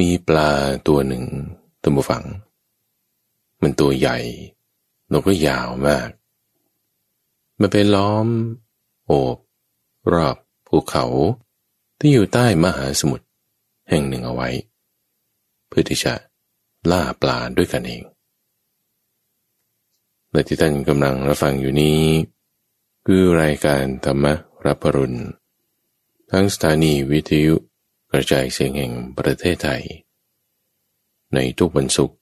มีปลาตัวหนึ่งตัมบูฝัง มันตัวใหญ่นกก็ยาวมาก มันไปล้อม โอบรอบภูเขาที่อยู่ใต้มหาสมุทรแห่งหนึ่งเอาไว้ เพื่อที่จะล่าปลาด้วยกันเองและที่ท่านกำลังรับฟังอยู่นี้ คือรายการธรรมรับปรุณ ทั้งสถานีวิทยุ กระจายเสียงแห่งประเทศไทย ในทุกวันศุกร์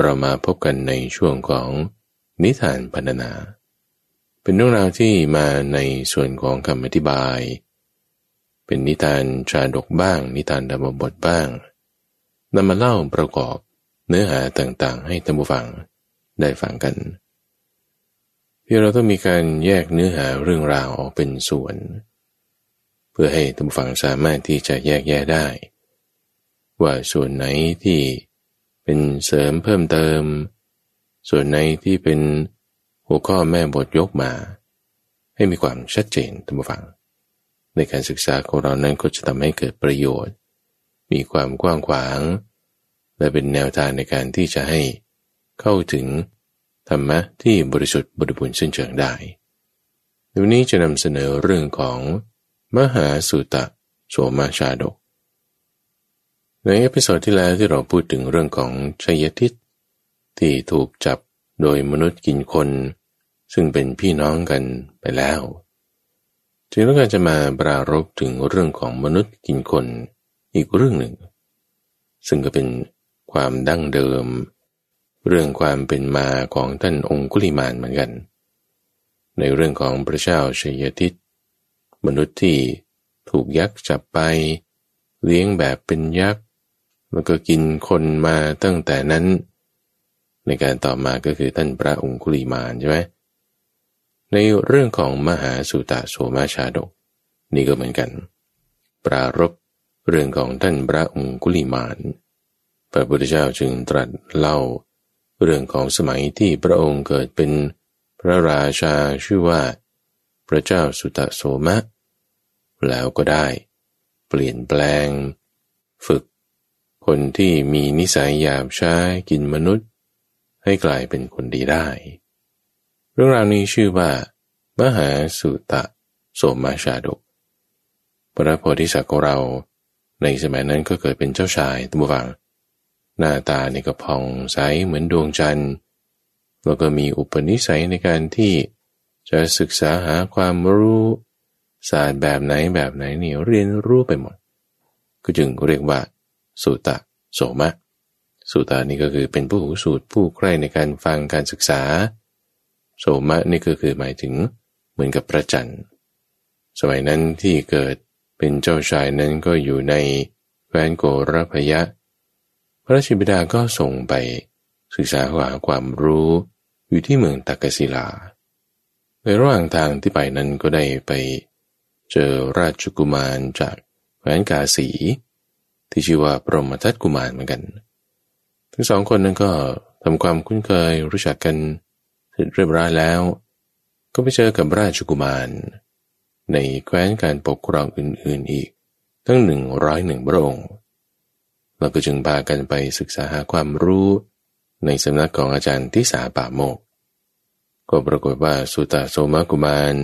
เรามาพบกันในช่วงของนิทานพันนา เป็นเรื่องราวที่มาในส่วนของคำอธิบาย เป็นนิทานชาดกบ้าง นิทานธรรมบทบ้างนำมาเล่าประกอบเนื้อหาต่างๆ ให้ท่านผู้ฟังได้ฟังกัน ที่เราต้องมีการแยกเนื้อหาเรื่องราวออกเป็นส่วน เพื่อให้ท่านผู้ฟังสามารถที่จะแยกแยะได้ ว่าส่วนไหนที่เป็นเสริมเพิ่มเติม ส่วนไหนที่เป็นหัวข้อแม่บทยกมา ให้มีความชัดเจนท่านผู้ฟังในการศึกษาของเรานั้นก็จะทำให้เกิดประโยชน์ มีความกว้างขวาง และเป็นแนวทางในการที่จะให้เข้าถึงธรรมะที่บริสุทธิ์บริบูรณ์สิ้นเชิงได้วันนี้จะนำเสนอเรื่องของ มหาสุตะโสมาชาดก ใน episode ที่แล้วที่เราพูดถึงเรื่องของชัยทิศที่ถูกจับโดยมนุษย์กินคน ซึ่งเป็นพี่น้องกันไปแล้ว จึงต้องการจะมาปรารภถึงเรื่องของมนุษย์กินคนอีกเรื่องหนึ่ง ซึ่งก็เป็นความดั้งเดิม เรื่องความเป็นมาของท่านองคุลิมานเหมือนกัน ในเรื่องของพระเจ้าชยทิต มนุษย์ที่ถูกยักษ์จับไป เลี้ยงแบบเป็นยักษ์แล้วก็กินคนมาตั้งแต่นั้น ในการต่อมาก็คือท่านพระองคุลิมานใช่ไหมในเรื่องของมหาสุตาโสมาชาดก นี่ก็เหมือนกัน ปรารบเรื่องของท่านพระองคุลิมาน พระพุทธเจ้าจึงตรัสเล่า เรื่องของสมัยที่พระองค์เกิดเป็นพระราชาชื่อว่า ระเจ้าสุตโสมะ แล้วก็ได้ เปลี่ยนแปลง ฝึก คนที่มีนิสัยหยาบช้ากินมนุษย์ ให้กลายเป็นคนดีได้ เรื่องราวนี้ชื่อว่า มหาสุตะโสมาชาดก พระโพธิสัตว์ของเราในสมัยนั้นก็เกิดเป็นเจ้าชายตัมวัง หน้าตานี่ก็ผ่องใสเหมือนดวงจันทร์แล้วก็มีอุปนิสัยในการที่ จะศึกษาหาความรู้ศาสตร์แบบไหนแบบไหนนี่เรียนรู้ไปหมด ก็จึงเรียกว่า สุตะโสมะ สุตานี่ก็คือเป็นผู้หูสูตรผู้ใคร่ในการฟังการศึกษา โสมะนี่ก็คือหมายถึงเหมือนกับพระจันทร์ สมัยนั้นที่เกิดเป็นเจ้าชายนั้นก็อยู่ในแคว้นโกรพยะ พระราชบิดาก็ส่งไปศึกษาหาความรู้อยู่ที่เมืองตักกศิลา ในระหว่างทางที่ไปนั้นก็ได้ไปเจอราชกุมารจากแคว้นกาสี ที่ชื่อว่าปรหมทัตกุมารเหมือนกัน ทั้งสองคนนั้นก็ทำความคุ้นเคยรู้จักกันเสร็จเรียบร้อยแล้ว ก็ไปเจอกับราชกุมาร ในแคว้นการปกครองอื่นๆอีก ทั้งหนึ่งร้อยหนึ่งพระองค์เราก็จึงพากันไปศึกษาหาความรู้ในสำนักของอาจารย์ทิสาป่าโมก ก็ปรากฏว่าสุตาโสมกุมาร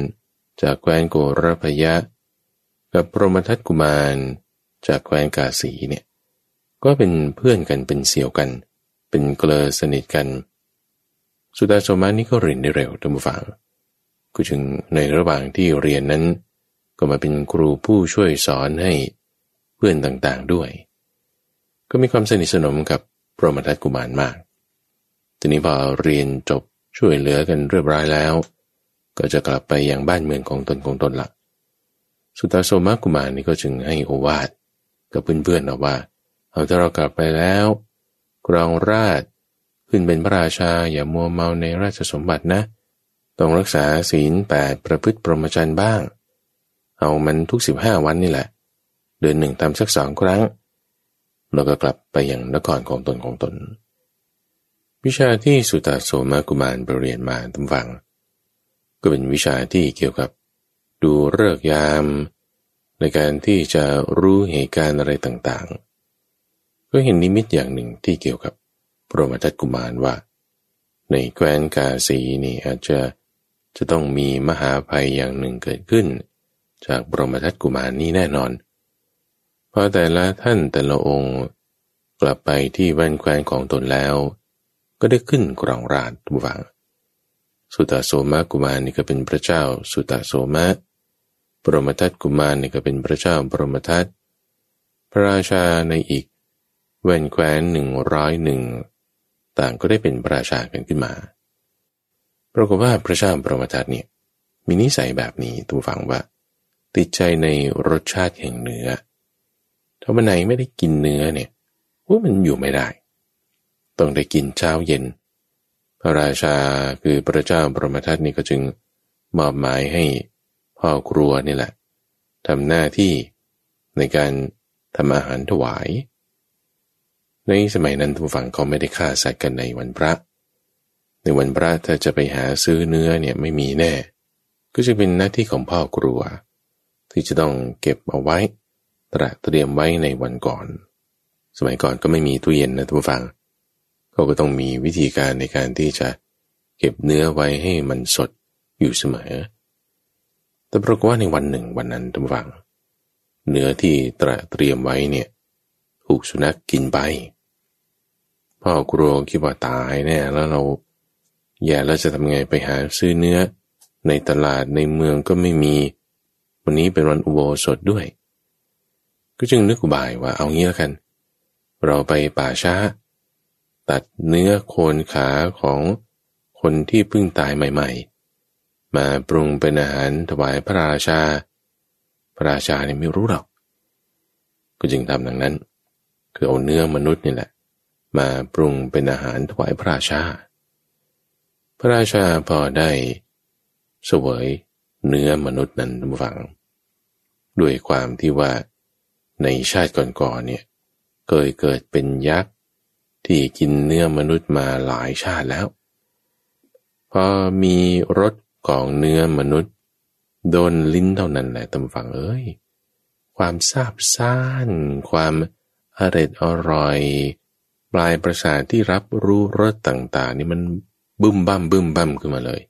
จากแคว้นโกรพยะ กับพรหมทัตกุมาร จากแคว้นกาสีเนี่ยก็เป็นเพื่อนกันเป็นเสี่ยวกัน เป็นเกลอสนิทกัน สุตาโสมานี่ก็เรียนได้เร็วท่านผู้ฟังก็จึงในระหว่างที่เรียนนั้น ก็มาเป็นครูผู้ช่วยสอนให้เพื่อนต่างๆด้วย ก็มีความสนิทสนมกับพระมทัตกุมารมาก ทีนี้พอเรียนจบ ช่วยเหลือกันเรียบร้อยแล้ว ก็จะกลับไปยังบ้านเมืองของตนของตนละสุตาโสมกุมารนี่ก็จึงให้โอวาทกับเพื่อนๆเอาว่า เอาถ้าเรากลับไปแล้วกรองราชขึ้นเป็นพระราชาอย่ามัวเมาในราชสมบัตินะ ต้องรักษาศีลแปดประพฤติปรมจันบ้าง เอามันทุกสิบห้าวันนี่แหละ เดือนหนึ่งทำสักสองครั้ง แล้วก็กลับไปยังนครของตนของตน วิชาที่สุตาโสมากุมารไปเรียนมาทำฟัง ก็เป็นวิชาที่เกี่ยวกับดูเลิกยาม ในการที่จะรู้เหตุการณ์อะไรต่างๆ ก็เห็นนิมิตอย่างหนึ่งที่เกี่ยวกับพระมทัตกุมารว่า ในแคว้นกาสีนี่อาจจะจะต้องมีมหาภัยอย่างหนึ่งเกิดขึ้น จากบรมทัตกุมารนี้แน่นอน เพอแต่ละท่านแต่ละองค์ กลับไปที่แว่นแคว้นของตนแล้ว ก็ได้ขึ้นกรองราชบุฟัง สุตโสมกุมารนี่ก็เป็นพระเจ้าสุตโสมะบรมทัตกุมารนี่ก็เป็นพระเจ้าบรมทัตพระราชาในอีกแว่นแคว้นหนึ่งร้อยหนึ่งต่างก็ได้เป็นพระราชากันขึ้นมาปรากฏว่าพระเจ้าบรมทัตเนี่ยมีนิสัยแบบนี้ตัวฟังว่า ติดใจในรสชาติแห่งเนื้อถ้าวันไหนไม่ได้กินเนื้อเนี่ยว่ามันอยู่ไม่ได้ ต้องได้กินเช้าเย็น พระราชาคือพระเจ้าบรมทัตนี่ก็จึงมอบหมายให้พ่อครัวนี่แหละทำหน้าที่ในการทำอาหารถวาย ในสมัยนั้นทุกฝั่งเขาไม่ได้ฆ่าสัตว์กันในวันพระ ในวันพระถ้าจะไปหาซื้อเนื้อเนี่ยไม่มีแน่ ก็จะเป็นหน้าที่ของพ่อครัว ที่จะต้องเก็บเอาไว้ ตระเตรียมไว้ในวันก่อน สมัยก่อนก็ไม่มีตู้เย็นนะทุกฝั่ง เขาก็ต้องมีวิธีการในการที่จะเก็บเนื้อไว้ให้มันสดอยู่เสมอ แต่ปรากฏว่าในวันหนึ่งวันนั้นทุกฝัง เนื้อที่ตระเตรียมไว้เนี่ยถูกสุนัขกกินไปพ่อกลัวคิดว่าตายแน่แล้วเราแย่แล้วจะทำไงไปหาซื้อเนื้อ ในตลาดในเมืองก็ไม่มี วันนี้เป็นวันอุโบสถด้วย ก็จึงนึกอุบายว่าเอางี้แล้วกัน เราไปป่าช้า ตัดเนื้อโคนขาของคนที่เพิ่งตายใหม่ๆ มาปรุงเป็นอาหารถวายพระราชา พระราชาเนี่ยไม่รู้หรอก ก็จึงทำดังนั้น คือเอาเนื้อมนุษย์นี่แหละ มาปรุงเป็นอาหารถวายพระราชา พระราชาพอได้เสวยเนื้อมนุษย์นั้นฟัง ด้วยความที่ว่าในชาติก่อนๆเนี่ยเคยเกิดเป็นยักษ์ ที่กินเนื้อมนุษย์มาหลายชาติแล้ว พอมีรสของเนื้อมนุษย์ โดนลิ้นเท่านั้นแหละตำฝังเอ้ย ความซาบซ่าน ความอร่อยอร่อย ปลายประสาทที่รับรู้รสต่างๆ นี่มันบึ้มบั้มบึ้มบั้มขึ้นมาเลย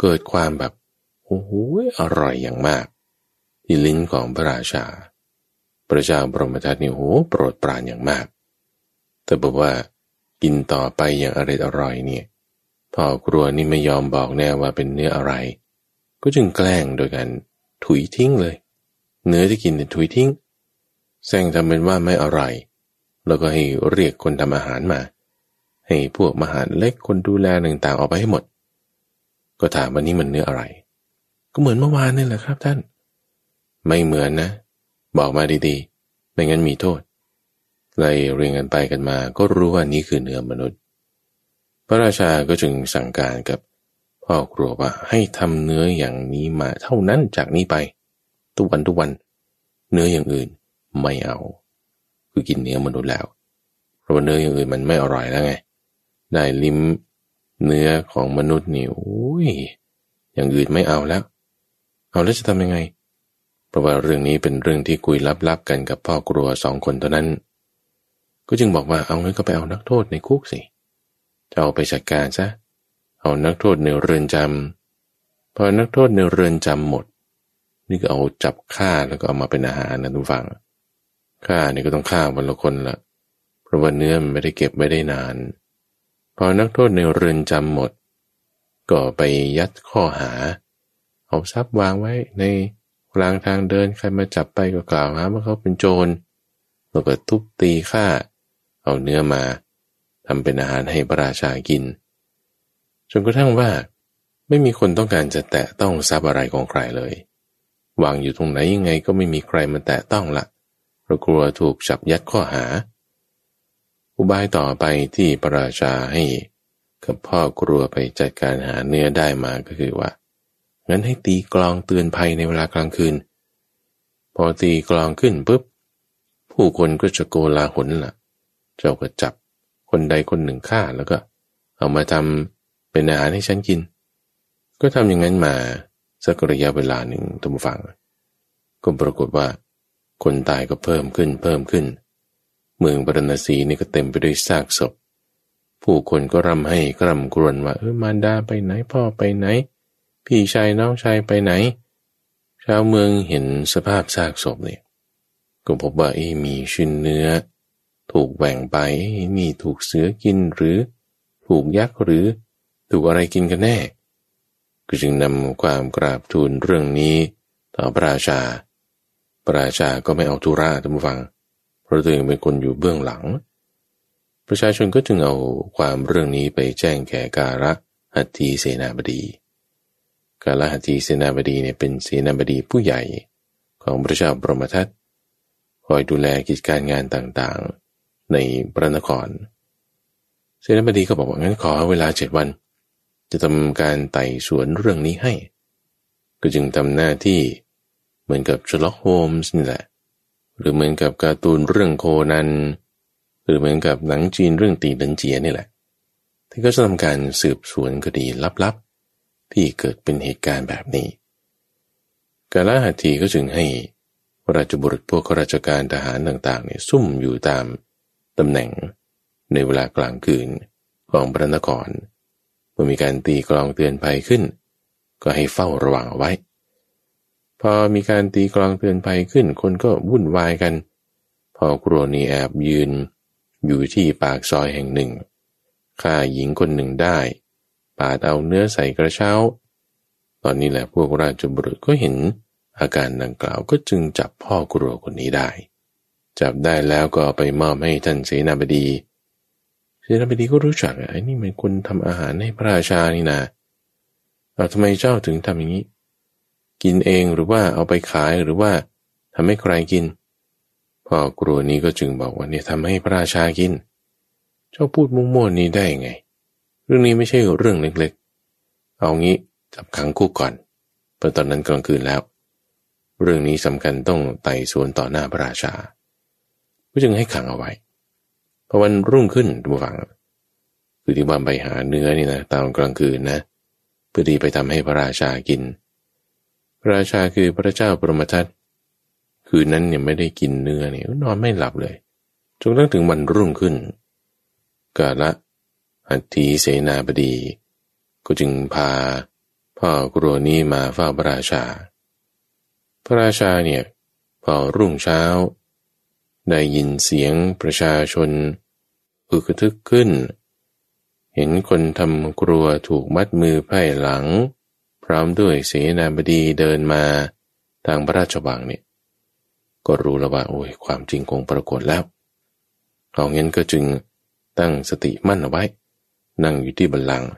เกิดความแบบโอ้โหอร่อยอย่างมากที่ลิ้นของพระราชา พระเจ้าบรมทัตนี่โหโปรดปรานอย่างมาก แต่บอกว่ากินต่อไปอย่างอร่อยอร่อยเนี่ยพ่อกลัวนี่ไม่ยอมบอกแน่ว่าเป็นเนื้ออะไร ก็จึงแกล้งโดยการถุยทิ้งเลย เนื้อที่กินเนี่ยถุยทิ้งแซงทำเป็นว่าไม่อร่อย แล้วก็ให้เรียกคนทำอาหารมา ให้พวกมหารเล็กคนดูแลต่างๆออกไปให้หมด ก็ถามวันนี้มันเนื้ออะไร ก็เหมือนเมื่อวานนี่แหละครับท่าน ไม่เหมือนนะ บอกมาดีๆ ไม่งั้นมีโทษ ไล่เรียงกันไปกันมา ก็รู้ว่านี้คือเนื้อมนุษย์ พระราชาก็จึงสั่งการกับพ่อครัวว่าให้ทำเนื้ออย่างนี้มาเท่านั้นจากนี้ไปทุกวันทุกวัน เนื้ออย่างอื่นไม่เอา คือกินเนื้อมนุษย์แล้ว เพราะว่าเนื้ออย่างอื่นมันไม่อร่อยแล้วไง ได้ลิ้มเนื้อของมนุษย์นี่โอ้ยอย่างอื่นไม่เอาแล้ว เอาแล้วจะทำยังไง เพราะว่าเรื่องนี้เป็นเรื่องที่คุยลับๆกันกับพ่อครัวสองคนเท่านั้น ก็จึงบอกว่าเอางั้นก็ไปเอานักโทษในคุกสิจะเอาไปจัดการซะ เอานักโทษในเรือนจำพอนักโทษในเรือนจำหมด นี่ก็เอาจับฆ่าแล้วก็เอามาเป็นอาหารนะทุกฝังฆ่านี่ก็ต้องฆ่าวันละคนละเพราะว่าเนื้อมันไม่ได้เก็บไม่ได้นาน พอนักโทษในเรือนจำหมด ก็ไปยัดข้อหา เอาทรัพย์วางไว้ในกลางทางเดินใครมาจับไปก็กล่าวหาว่าเขาเป็นโจรแล้วก็ทุบตีฆ่า เอาเนื้อมาทำเป็นอาหารให้พระราชากิน จนกระทั่งว่า ไม่มีคนต้องการจะแตะต้องทรัพย์อะไรของใครเลยวางอยู่ตรงไหนยังไงก็ไม่มีใครมาแตะต้องละเพราะกลัวถูกจับยัดข้อหา อุบายต่อไปที่พระราชาให้กับพ่อกลัวไปจัดการหาเนื้อได้มาก็คือว่า งั้นให้ตีกลองเตือนภัยในเวลากลางคืน พอตีกลองขึ้นปุ๊บ ผู้คนก็จะโกลาหลละ่ะ เจ้าก็จับคนใดคนหนึ่งฆ่าแล้วก็ เอามาทำเป็นอาหารให้ฉันกิน ก็ทำอย่างนั้นมาสักระยะเวลาหนึ่งทุกฝัง ก็ปรากฏว่า คนตายก็เพิ่มขึ้นเพิ่มขึ้น เมืองบรณสีนี่ก็เต็มไปด้วยซากศพ ผู้คนก็ร่ำให้กร่ำกรวนว่าเออมารดาไปไหนพ่อไปไหน พี่ชายน้องชายไปไหน ชาวเมืองเห็นสภาพซากศพเนี่ยก็พบว่าเอมีชิ้นเนื้อ ถูกแบ่งไปนี่ถูกเสือกินหรือ ถูกยักษ์หรือ ถูกอะไรกินกันแน่ ก็จึงนำความกราบทูลเรื่องนี้ต่อพระราชา พระราชาก็ไม่เอาทุราท่านผู้ฟัง เพราะตัวเองเป็นคนอยู่เบื้องหลัง ประชาชนก็จึงเอาความเรื่องนี้ไปแจ้งแก่การะหัตถีเสนาบดี การะหัตถีเสนาบดีเนี่ยเป็นเสนาบดีผู้ใหญ่ของพระเจ้าบรมทัตคอยดูแลกิจการงานต่างๆ ในพระนคร เสนาบดีก็บอกว่างั้นขอเวลาเจ็ดวัน จะทำการไต่สวนเรื่องนี้ให้ ก็จึงทำหน้าที่เหมือนกับเชอร์ล็อกโฮมส์นี่แหละ หรือเหมือนกับการ์ตูนเรื่องโคนัน หรือเหมือนกับหนังจีนเรื่องตี๋เหรินเจี๋ยนี่แหละ ที่ก็จะทำการสืบสวนคดีลับๆ ที่เกิดเป็นเหตุการณ์แบบนี้กาลหัตถีก็จึงให้ราชบุรุษพวกข้าราชการทหารต่างๆเนี่ยซุ่มอยู่ตาม ตำแหน่งในเวลากลางคืนของพระนครเมื่อมีการตีกลองเตือนภัยขึ้น ก็ให้เฝ้าระวังเอาไว้ พอมีการตีกลองเตือนภัยขึ้น คนก็วุ่นวายกัน พอกรัวนีแอบยืน อยู่ที่ปากซอยแห่งหนึ่งฆ่าหญิงคนหนึ่งได้ ปาดเอาเนื้อใส่กระเช้า ตอนนี้แหละพวกราชบุรุษก็เห็นอาการดังกล่าวก็จึงจับพ่อกรัวคนนี้ได้ จับได้แล้วก็ไปมอบให้ท่านเสนาบดีเสนาบดีก็รู้จักไอ้นี่มันคนทำอาหารให้พระราชานี่นะเอาทำไมเจ้าถึงทำอย่างนี้ กินเองหรือว่าเอาไปขายหรือว่าทำให้ใครกินพ่อกรัวนี้ก็จึงบอกว่าเนี่ยทำให้พระราชากิน เจ้าพูดมุ่งมั่วนี้ได้ยังไง เรื่องนี้ไม่ใช่เรื่องเล็กๆ เอางี้จับขังคุกก่อนเพราะตอนนั้นกลางคืนแล้ว เรื่องนี้สำคัญต้องไต่สวนต่อหน้าพระราชา ก็จึงให้ขังเอาไว้พอวันรุ่งขึ้นดูฟัง คือที่วันไปหาเนื้อนี่นะตอนกลางคืนนะเพื่อที่ไปทำให้พระราชากิน พระราชาคือพระเจ้าปรมทัตคืนนั้นเนี่ยไม่ได้กินเนื้อเนี่ยนอนไม่หลับเลยจนตั้งถึงวันรุ่งขึ้นกาละอัตีเสนาบดี ก็จึงพาพ่อกรัวนี้มาเฝ้าพระราชา พระราชาเนี่ยพอรุ่งเช้า ได้ยินเสียงประชาชนอึกทึกขึ้น เห็นคนทำครัวถูกมัดมือไพ่หลัง พร้อมด้วยเสนาบดีเดินมาทางพระราชวังเนี่ยก็รู้แล้วว่าโอ้ยความจริงคงปรากฏแล้วเอางั้นก็จึงตั้งสติมั่นเอาไว้ นั่งอยู่ที่บัลลังก์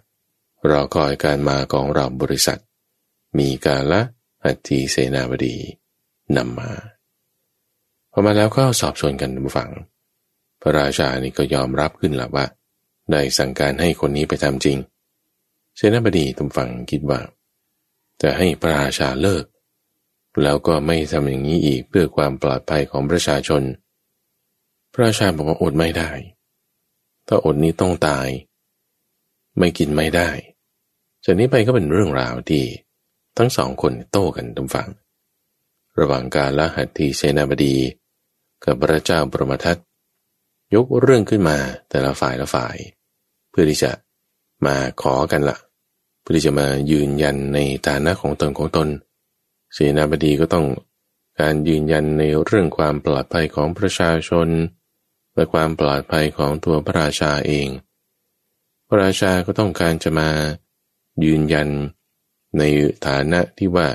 รอคอยการมาของเราบริษัท มีกาละอัตีเสนาบดีนำมา อมาแล้วก็สอบสวนกันบุฟัง พระราชานี่ก็ยอมรับขึ้นแล้วว่า ได้สั่งการให้คนนี้ไปทำจริง เสนาบดีตุมฟังคิดว่า จะให้พระราชาเลิก แล้วก็ไม่ทำอย่างนี้อีกเพื่อความปลอดภัยของประชาชน พระราชาบอกว่าอดไม่ได้ ถ้าอดนี้ต้องตาย ไม่กินไม่ได้ จากนี้ไปก็เป็นเรื่องราวที่ทั้งสองคนโต้กันทุกฝั่งระหว่างการละหัตถีเสนาบดี กับพระเจ้าบรมทัตยกเรื่องขึ้นมาแต่ละฝ่ายละฝ่าย เพื่อที่จะมาขอกันละ่ะ เพื่อที่จะมายืนยันในฐานะของตนของตนเสนาบดีก็ต้องการยืนยันในเรื่องความปลอดภัยของประชาชน และความปลอดภัยของตัวพระราชาเอง พระราชาก็ต้องการจะมายืนยันในฐานะที่ว่า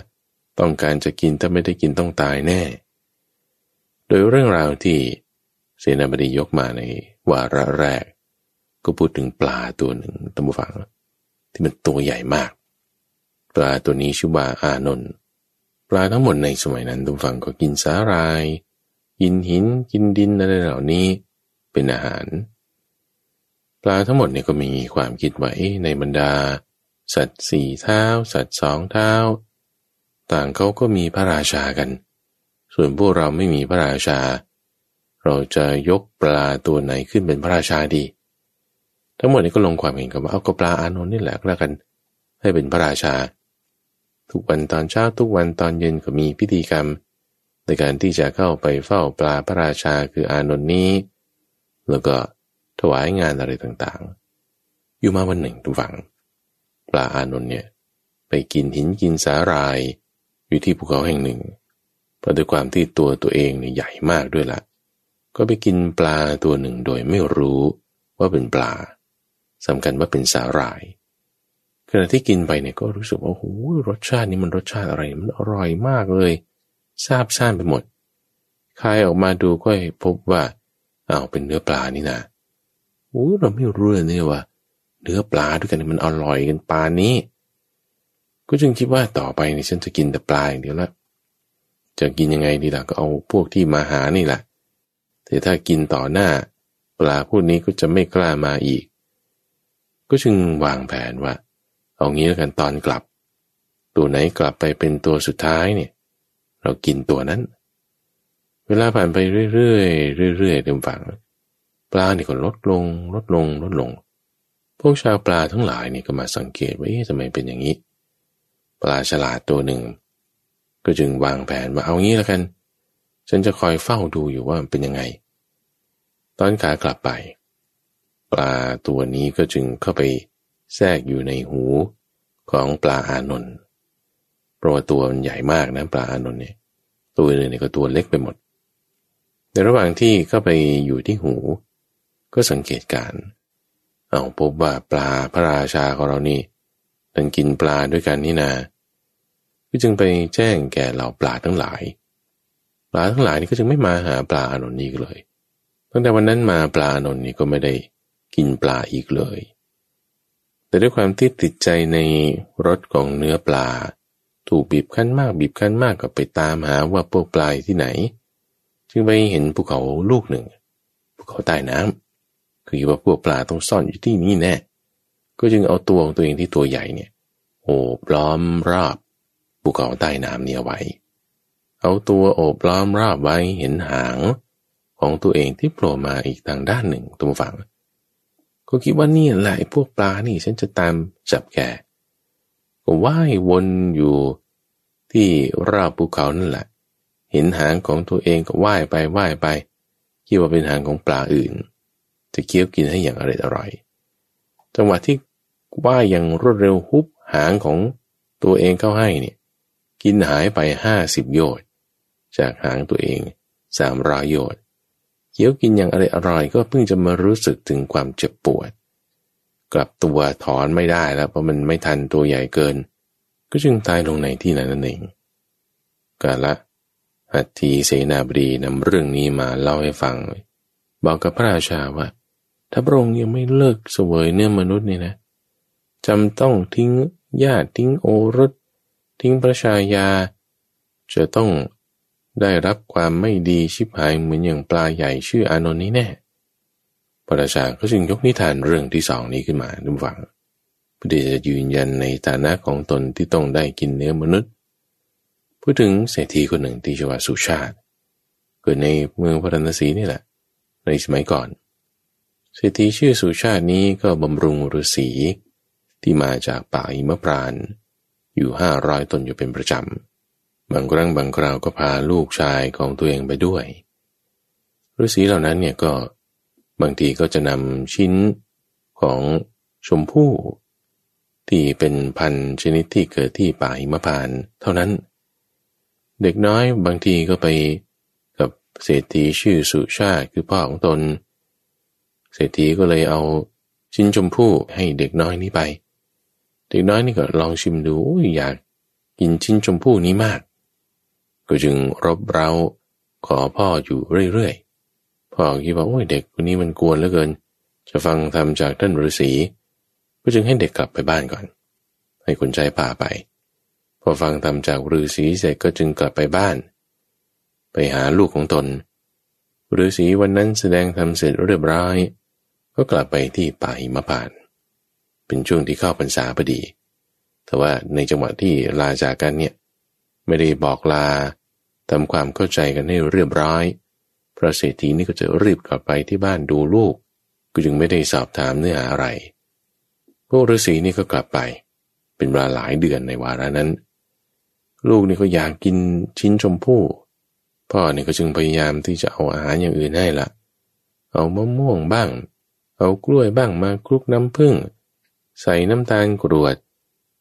ต้องการจะกินถ้าไม่ได้กินต้องตายแน่ โดยเรื่องราวที่เสนาบดียกมาในวาระแรก ก็พูดถึงปลาตัวหนึ่งตัมบูฟัง ที่มันตัวใหญ่มาก ปลาตัวนี้ชื่อว่าอานนท์ปลาทั้งหมดในสมัยนั้นตัมฟังก็กินสาหร่าย กินหินกินดินอะไรเหล่านี้เป็นอาหาร ปลาทั้งหมดเนี่ยก็มีความคิดว่าในบรรดา สัตว์สี่เท้า สัตว์สองเท้า ต่างเขาก็มีพระราชากัน ส่วนพวกเราไม่มีพระราชา เราจะยกปลาตัวไหนขึ้นเป็นพระราชาดี ทั้งหมดนี้ก็ลงความเห็นกันว่าเอากระปลาอานนท์นี่แหละแล้วกัน ให้เป็นพระราชา ทุกวันตอนเช้าทุกวันตอนเย็นก็มีพิธีกรรม ในการที่จะเข้าไปเฝ้าปลาพระราชาคืออานนท์นี้ แล้วก็ถวายงานอะไรต่างๆ อยู่มาวันหนึ่งทุกฝัง ปลาอานนท์เนี่ยไปกินหินกินสาหร่ายอยู่ที่ภูเขาแห่งหนึ่ง เพราะด้วยความที่ตัวตัวเองเนี่ยใหญ่มากด้วยละก็ไปกินปลาตัวหนึ่งโดยไม่รู้ว่าเป็นปลาสำคัญว่าเป็นสาหร่ายขณะที่กินไปเนี่ยก็รู้สึกว่าโอ้โหรสชาตินี้มันรสชาติอะไรมันอร่อยมากเลยซาบซ่านไปหมดคายออกมาดูก็พบว่าอ้าวเป็นเนื้อปลานี่นะโอ้เราไม่รู้เลยเนี่ยว่า เนื้อปลาด้วยกันมันอร่อยกันปลานี้ ก็จึงคิดว่าต่อไปเนี่ยฉันจะกินแต่ปลาอย่างเดียวละ จะกินยังไงดีล่ะก็เอาพวกที่มาหานี่แหละ แต่ถ้ากินต่อหน้า ปลาพวกนี้ก็จะไม่กล้ามาอีก ก็จึงวางแผนว่า เอางี้แล้วกันตอนกลับ ตัวไหนกลับไปเป็นตัวสุดท้ายเนี่ย เรากินตัวนั้น เวลาผ่านไปเรื่อยๆเรื่อยๆเต็มฝังปลานี่ก็ลดลง ลดลง ลดลง พวกชาวปลาทั้งหลายนี่ก็มาสังเกตว่าเอ๊ะทำไมเป็นอย่างนี้ ปลาฉลาดตัวหนึ่ง ก็จึงวางแผนว่าเอางี้แล้วกัน ฉันจะคอยเฝ้าดูอยู่ว่ามันเป็นยังไง ตอนขากลับไป ปลาตัวนี้ก็จึงเข้าไปแทรกอยู่ในหูของปลาอานนท์เพราะว่าตัวมันใหญ่มากนะปลาอานนท์เนี่ย ตัวอื่นเนี่ยก็ตัวเล็กไปหมด ในระหว่างที่เข้าไปอยู่ที่หู ก็สังเกตการ เอาพบว่าปลาพระราชาของเรานี่มันกินปลาด้วยกันนี่นา ก็จึงไปแจ้งแก่เหล่าปลาทั้งหลาย ปลาทั้งหลายนี่ก็จึงไม่มาหาปลาอานนท์นี้เลย ตั้งแต่วันนั้นมาปลาอนนนี่ก็ไม่ได้กินปลาอีกเลย แต่ด้วยความที่ติดใจในรสของเนื้อปลา ถูกบีบคั้นมากบีบคั้นมากก็ไปตามหาว่าพวกปลายที่ไหน จึงไปเห็นภูเขาลูกหนึ่งภูเขาใต้น้ำคือว่าพวกปลาต้องซ่อนอยู่ที่นี่แน่ ก็จึงเอาตัวของตัวเองที่ตัวใหญ่เนี่ยโอบล้อมรอบ ภูเขาใต้น้ำเนี่ยไว้ เอาตัวโอบล้อมรอบไว้เห็นหางของตัวเองที่โผล่มาอีกทางด้านหนึ่งตัวฝังก็คิดว่านี่แหละพวกปลานี่ฉันจะตามจับแกก็ว่ายวนอยู่ที่รอบภูเขานั่นแหละ เห็นหางของตัวเองก็ว่ายไปว่ายไปคิดว่าเป็นหางของปลาอื่น จะเคี้ยวกินให้อย่างอร่อยอร่อยจังหวะที่ว่ายอย่างรวดเร็วฮุบหางของตัวเองเข้าให้เนี่ย กินหายไปห้าสิบโยชน์จากหางตัวเองสามร้อยโยชน์เคี้ยวกินอย่างอร่อยอร่อยก็เพิ่งจะมารู้สึกถึงความเจ็บปวด กลับตัวถอนไม่ได้แล้วเพราะมันไม่ทันตัวใหญ่เกิน ก็จึงตายลงในที่นั้นนั่นเองกาละอัตถีเสนาบดีนำเรื่องนี้มาเล่าให้ฟัง บอกกับพระราชาว่า ถ้าพระองค์ยังไม่เลิกเสวยเนื้อมนุษย์นี่นะจำต้องทิ้งญาติทิ้งโอรส ทิ้งพระชายา จะต้องได้รับความไม่ดีชิบหายเหมือนอย่างปลาใหญ่ชื่ออานนท์นี้แน่พระราชาก็จึงยกนิทานเรื่องที่สองนี้ขึ้นมาดูฟังเพื่อจะยืนยันในฐานะของตนที่ต้องได้กินเนื้อมนุษย์ พูดถึงเศรษฐีคนหนึ่งที่ชื่อว่าสุชาติ เกิดในเมืองพระนศีนี่แหละ ในสมัยก่อน เศรษฐีชื่อสุชาตินี้ก็บำรุงฤาษีที่มาจากป่าอิมพราน อยู่ห้าร้อยตนอยู่เป็นประจำ บางครั้งบางคราวก็พาลูกชายของตัวเองไปด้วยฤาษีเหล่านั้นเนี่ยก็บางทีก็จะนำชิ้นของชมพู่ ที่เป็นพันชนิดที่เกิดที่ป่าหิมพานเท่านั้น เด็กน้อยบางทีก็ไปกับเศรษฐีชื่อสุชาติคือพ่อของตน เศรษฐีก็เลยเอาชิ้นชมพู่ให้เด็กน้อยนี้ไป เด็กน้อยนี่ก็ลองชิมดูอยากกินชิ้นชมพู่นี้มาก ก็จึงรบเร้าขอพ่ออยู่เรื่อยๆ พ่อคิดว่าโอ้ยเด็กคนนี้มันกวนเหลือเกิน จะฟังธรรมจากท่านฤาษีก็จึงให้เด็กกลับไปบ้านก่อน ให้คนใจป่าไป พอฟังธรรมจากฤาษีเสร็จก็จึงกลับไปบ้าน ไปหาลูกของตนฤาษีวันนั้นแสดงธรรมเสร็จเรียบร้อย ก็กลับไปที่ป่าหิมพาน เป็นช่วงที่เข้าพรรษาพอดี แต่ว่าในจังหวะที่ลาจากกันเนี่ยไม่ได้บอกลาทำความเข้าใจกันให้เรียบร้อยพระเศรษฐีนี่ก็จะรีบกลับไปที่บ้านดูลูก ก็จึงไม่ได้สอบถามเนื้ออะไร พวกฤาษีนี่ก็กลับไป เป็นเวลาหลายเดือนในวาระนั้น ลูกนี่ก็อยากกินชิ้นชมพู่ พ่อนี่ก็จึงพยายามที่จะเอาอาหารอย่างอื่นให้ละเอามะม่วงบ้าง เอากล้วยบ้างมาคลุกน้ำผึ้ง ใส่น้ำตาลกรวด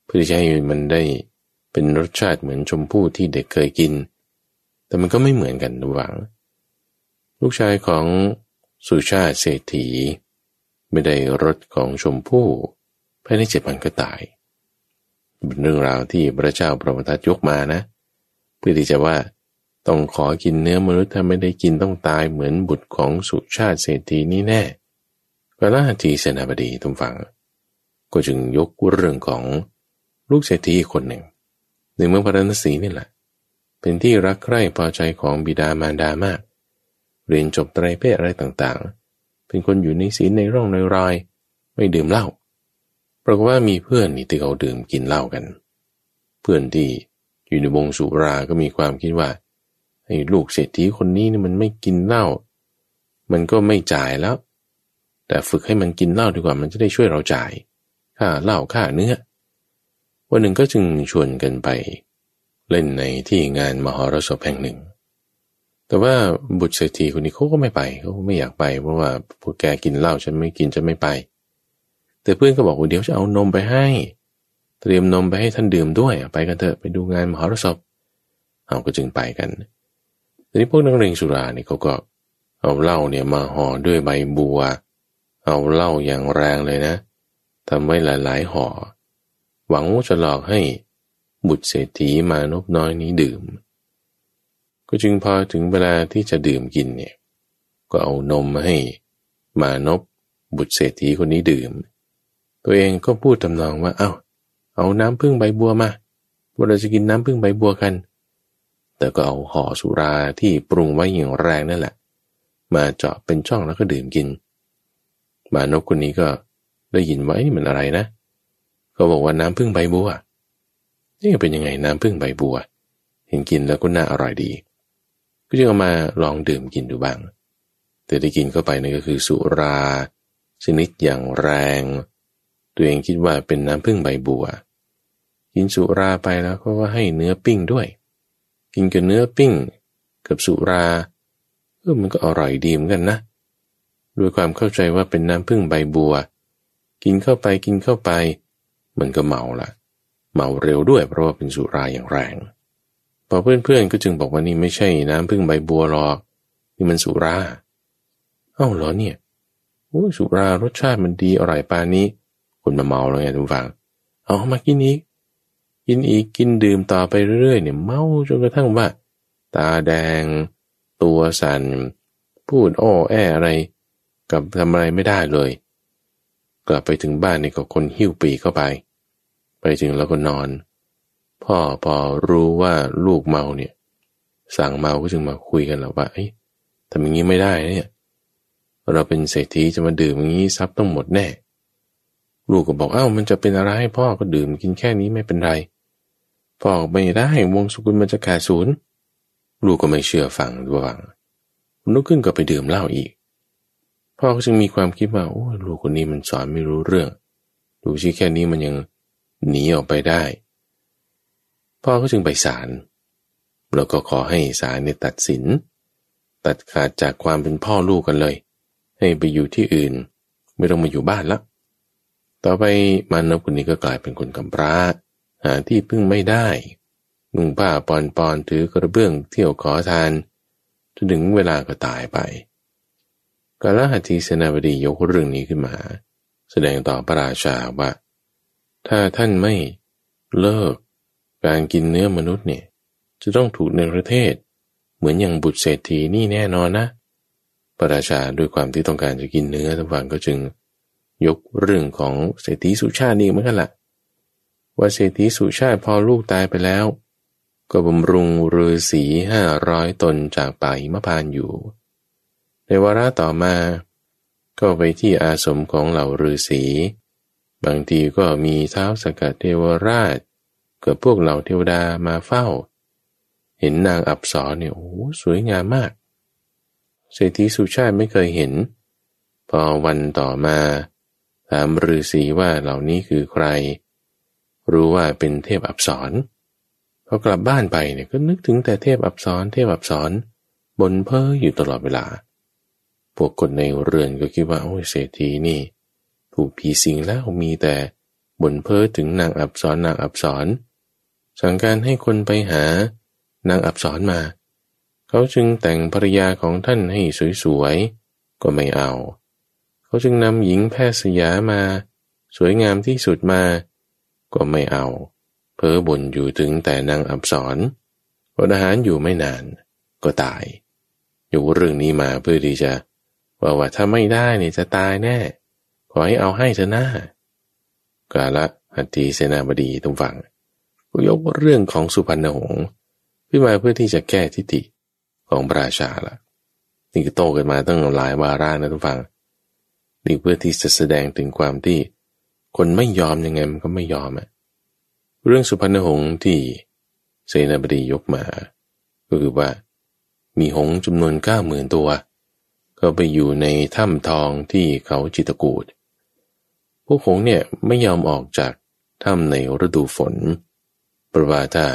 เพื่อจะให้มันได้เป็นรสชาติเหมือนชมพู่ที่เด็กเคยกิน แต่มันก็ไม่เหมือนกันระหว่าง ลูกชายของสุชาติเศรษฐี ไม่ได้รสของชมพู่ภายในเจ็ดวันก็ตาย เป็นเรื่องราวที่พระเจ้าพระมทัตยกมานะ เพื่อที่จะว่าต้องขอกินเนื้อมนุษย์ถ้าไม่ได้กินต้องตายเหมือนบุตรของสุชาติเศรษฐีนี่แน่พระราชีเสนาบดีทุกฝัง ก็จึงยกเรื่องของลูกเศรษฐีคนหนึ่งในเมืองพาราณสีนี่แหละ เป็นที่รักใคร่พอใจของบิดามารดามาก เรียนจบไตรเพศอะไรต่างๆ เป็นคนอยู่ในศีลในร่องในรอย ไม่ดื่มเหล้าปรากฏว่ามีเพื่อนนี่ที่เขาดื่มกินเหล้ากัน เพื่อนที่อยู่ในวงสุราก็มีความคิดว่าไอ้ลูกเศรษฐีคนนี้นี่มันไม่กินเหล้ามันก็ไม่จ่ายแล้ว แต่ฝึกให้มันกินเหล้าดีกว่ามันจะได้ช่วยเราจ่าย ค่าเหล้าค่าเนื้อ วันหนึ่งก็จึงชวนกันไป เล่นในที่งานมหรสพแห่งหนึ่ง แต่ว่าบุตรเศรษฐีคนนี้เขาก็ไม่ไปเขาไม่อยากไปเพราะว่าพวกแกกินเหล้าฉันไม่กินจะไม่ไป แต่เพื่อนก็บอกว่าเดี๋ยวจะเอานมไปให้ เตรียมนมไปให้ท่านดื่มด้วยไปกันเถอะไปดูงานมหรสพเอาก็จึงไปกันทีนี้พวกนักเรียนสุราเนี่ยเขาก็เอาเหล้าเนี่ยมาห่อด้วยใบบัว เอาเหล้าอย่างแรงเลยนะ ทำไว้หลายๆห่อ หวังว่าจะหลอกให้บุตรเศรษฐีมานบน้อยนี้ดื่ม ก็จึงพอถึงเวลาที่จะดื่มกินเนี่ย ก็เอานมมาให้มานบบุตรเศรษฐีคนนี้ดื่ม ตัวเองก็พูดทำนองว่า เอา้า เอาน้ำพึ่งใบบัวมาวเราจะกินน้ำพึ่งใบบัวกัน แต่ก็เอาห่อสุราที่ปรุงไว้อย่างแรงนั่นแหละ มาเจาะเป็นช่องแล้วก็ดื่มกิน มานกคนนี้ก็ ได้ยินว่านี่มันอะไรนะเขาบอกว่าน้ำพึ่งใบบัวนี่เป็นยังไงน้ำพึ่งใบบัว เห็นกินแล้วก็น่าอร่อยดี ก็จึงเอามาลองดื่มกินดูบ้าง แต่ได้กินเข้าไปนั่นก็คือสุราชนิดอย่างแรง ตัวเองคิดว่าเป็นน้ำพึ่งใบบัว กินสุราไปแล้วก็ว่าให้เนื้อปิ้งด้วย กินกับเนื้อปิ้ง กับสุราเออมันก็อร่อยดีเหมือนกันนะด้วยความเข้าใจว่าเป็นน้ำพึ่งใบบัว กินเข้าไปกินเข้าไป มันก็เมาละเมาเร็วด้วยเพราะว่าเป็นสุราอย่างแรงพอเพื่อนๆก็จึงบอกว่านี่ไม่ใช่น้ำพึ่งใบบัวหรอก นี่มันสุราเอ้าเหรอเนี่ยโอ้สุรารสชาติมันดีอร่อยปานนี้คนมาเมาแล้วไงทุกฝังเอามากินอีกกินอีกกินดื่มต่อไปเรื่อยๆเนี่ยเมาจนกระทั่งว่า ตาแดง ตัวสัน่นพูดอ้อแออะไร กับทำอะไรไม่ได้เลย กลับไปถึงบ้านนี่ก็คนหิ้วปีเข้าไป ไปถึงแล้วก็นอน พ่อพอรู้ว่าลูกเมาเนี่ย สั่งเมาก็จึงมาคุยกันแล้วว่าเอ้ทำอย่างนี้ไม่ได้เนี่ย เราเป็นเศรษฐีจะมาดื่มอย่างนี้ทรัพย์ต้องหมดแน่ ลูกก็บอกเอ้ามันจะเป็นอะไรให้พ่อก็ดื่มกินแค่นี้ไม่เป็นไรพ่อไม่ได้วงสกุลมันจะขาดศูนย์ลูกก็ไม่เชื่อฟังดูวังลุกขึ้นก็ไปดื่มเหล้าอีก พ่อก็จึงมีความคิดว่าโอ้ลูกคนนี้มันสอนไม่รู้เรื่อง ดูชิแค่นี้มันยังหนีออกไปได้ พ่อก็จึงไปศาลแล้วก็ขอให้ศาลเนี่ยตัดสิน ตัดขาดจากความเป็นพ่อลูกกันเลย ให้ไปอยู่ที่อื่น ไม่ต้องมาอยู่บ้านละต่อไปมานพคนนี้ก็กลายเป็นคนกำพร้าหาที่พึ่งไม่ได้นุ่งผ้าปอนปอนถือกระเบื้องเที่ยวขอทานจนถึงเวลาก็ตายไป กาลหัตถีเสนาบดียกเรื่องนี้ขึ้นมา แสดงต่อพระราชาว่า ถ้าท่านไม่เลิกการกินเนื้อมนุษย์เนี่ยจะต้องถูกในประเทศ เหมือนอย่างบุตรเศรษฐีนี่แน่นอนนะ พระราชาด้วยความที่ต้องการจะกินเนื้อทั้งฝังก็จึง ยกเรื่องของเศรษฐีสุชาตินี่เหมือนกันละ่ะ ว่าเศรษฐีสุชาติพอลูกตายไปแล้ว ก็บำรุงฤาษีห้าร้อยตนจากป่าหิมพานอยู่ ในวาระต่อมา ก็ไปที่อาสมของเหล่าฤาษีบางทีก็มีเท้าสกัดเทวราชกับพวกเหล่าเทวดามาเฝ้า เห็นนางอับสรเนี่ยโอ้สวยงามมาก เศรษฐีสุชาติไม่เคยเห็น พอวันต่อมาถามฤาษีว่าเหล่านี้คือใคร รู้ว่าเป็นเทพอับสรพอกลับบ้านไปเนี่ยก็นึกถึงแต่เทพอับสรเทพอับสรบนเพ้ออยู่ตลอดเวลา พวกคนในเรือนก็คิดว่าโอ้เศรษฐีนี่ ถูกผีสิงแล้วมีแต่บ่นเพ้อถึงนางอับสรนางอับสรสั่งการให้คนไปหานางอับสรมา เขาจึงแต่งภรรยาของท่านให้สวยๆ ก็ไม่เอา เขาจึงนำหญิงแพทย์สยามา สวยงามที่สุดมา ก็ไม่เอา เพ้อบ่นอยู่ถึงแต่นางอับสรอดอาหารอยู่ไม่นาน ก็ตาย อยู่เรื่องนี้มาเพื่อที่จะ ว่าว่าถ้าไม่ได้เนี่ยจะตายแน่ ขอให้เอาให้เถอะหน้ากาละหัตถีเสนาบดีตรงฝั่งก็ยกเรื่องของสุพรรณหงษ์ขึ้นมาเพื่อที่จะแก้ทิฏฐิของพระราชาละนี่ก็โตกันมาตั้งหลายวาระนะทุกฝั่งนี่เพื่อที่จะแสดงถึงความที่ คนไม่ยอมยังไงมันก็ไม่ยอมอะเรื่องสุพรรณหงษ์ที่เสนาบดียกมา ก็คือว่ามีหงจำนวนเก้าหมื่นตัว ก็ไปอยู่ในถ้ำทองที่เขาจิตกูดพวกหงเนี่ยไม่ยอมออกจากถ้ำในฤดูฝนเพราะว่าถ้า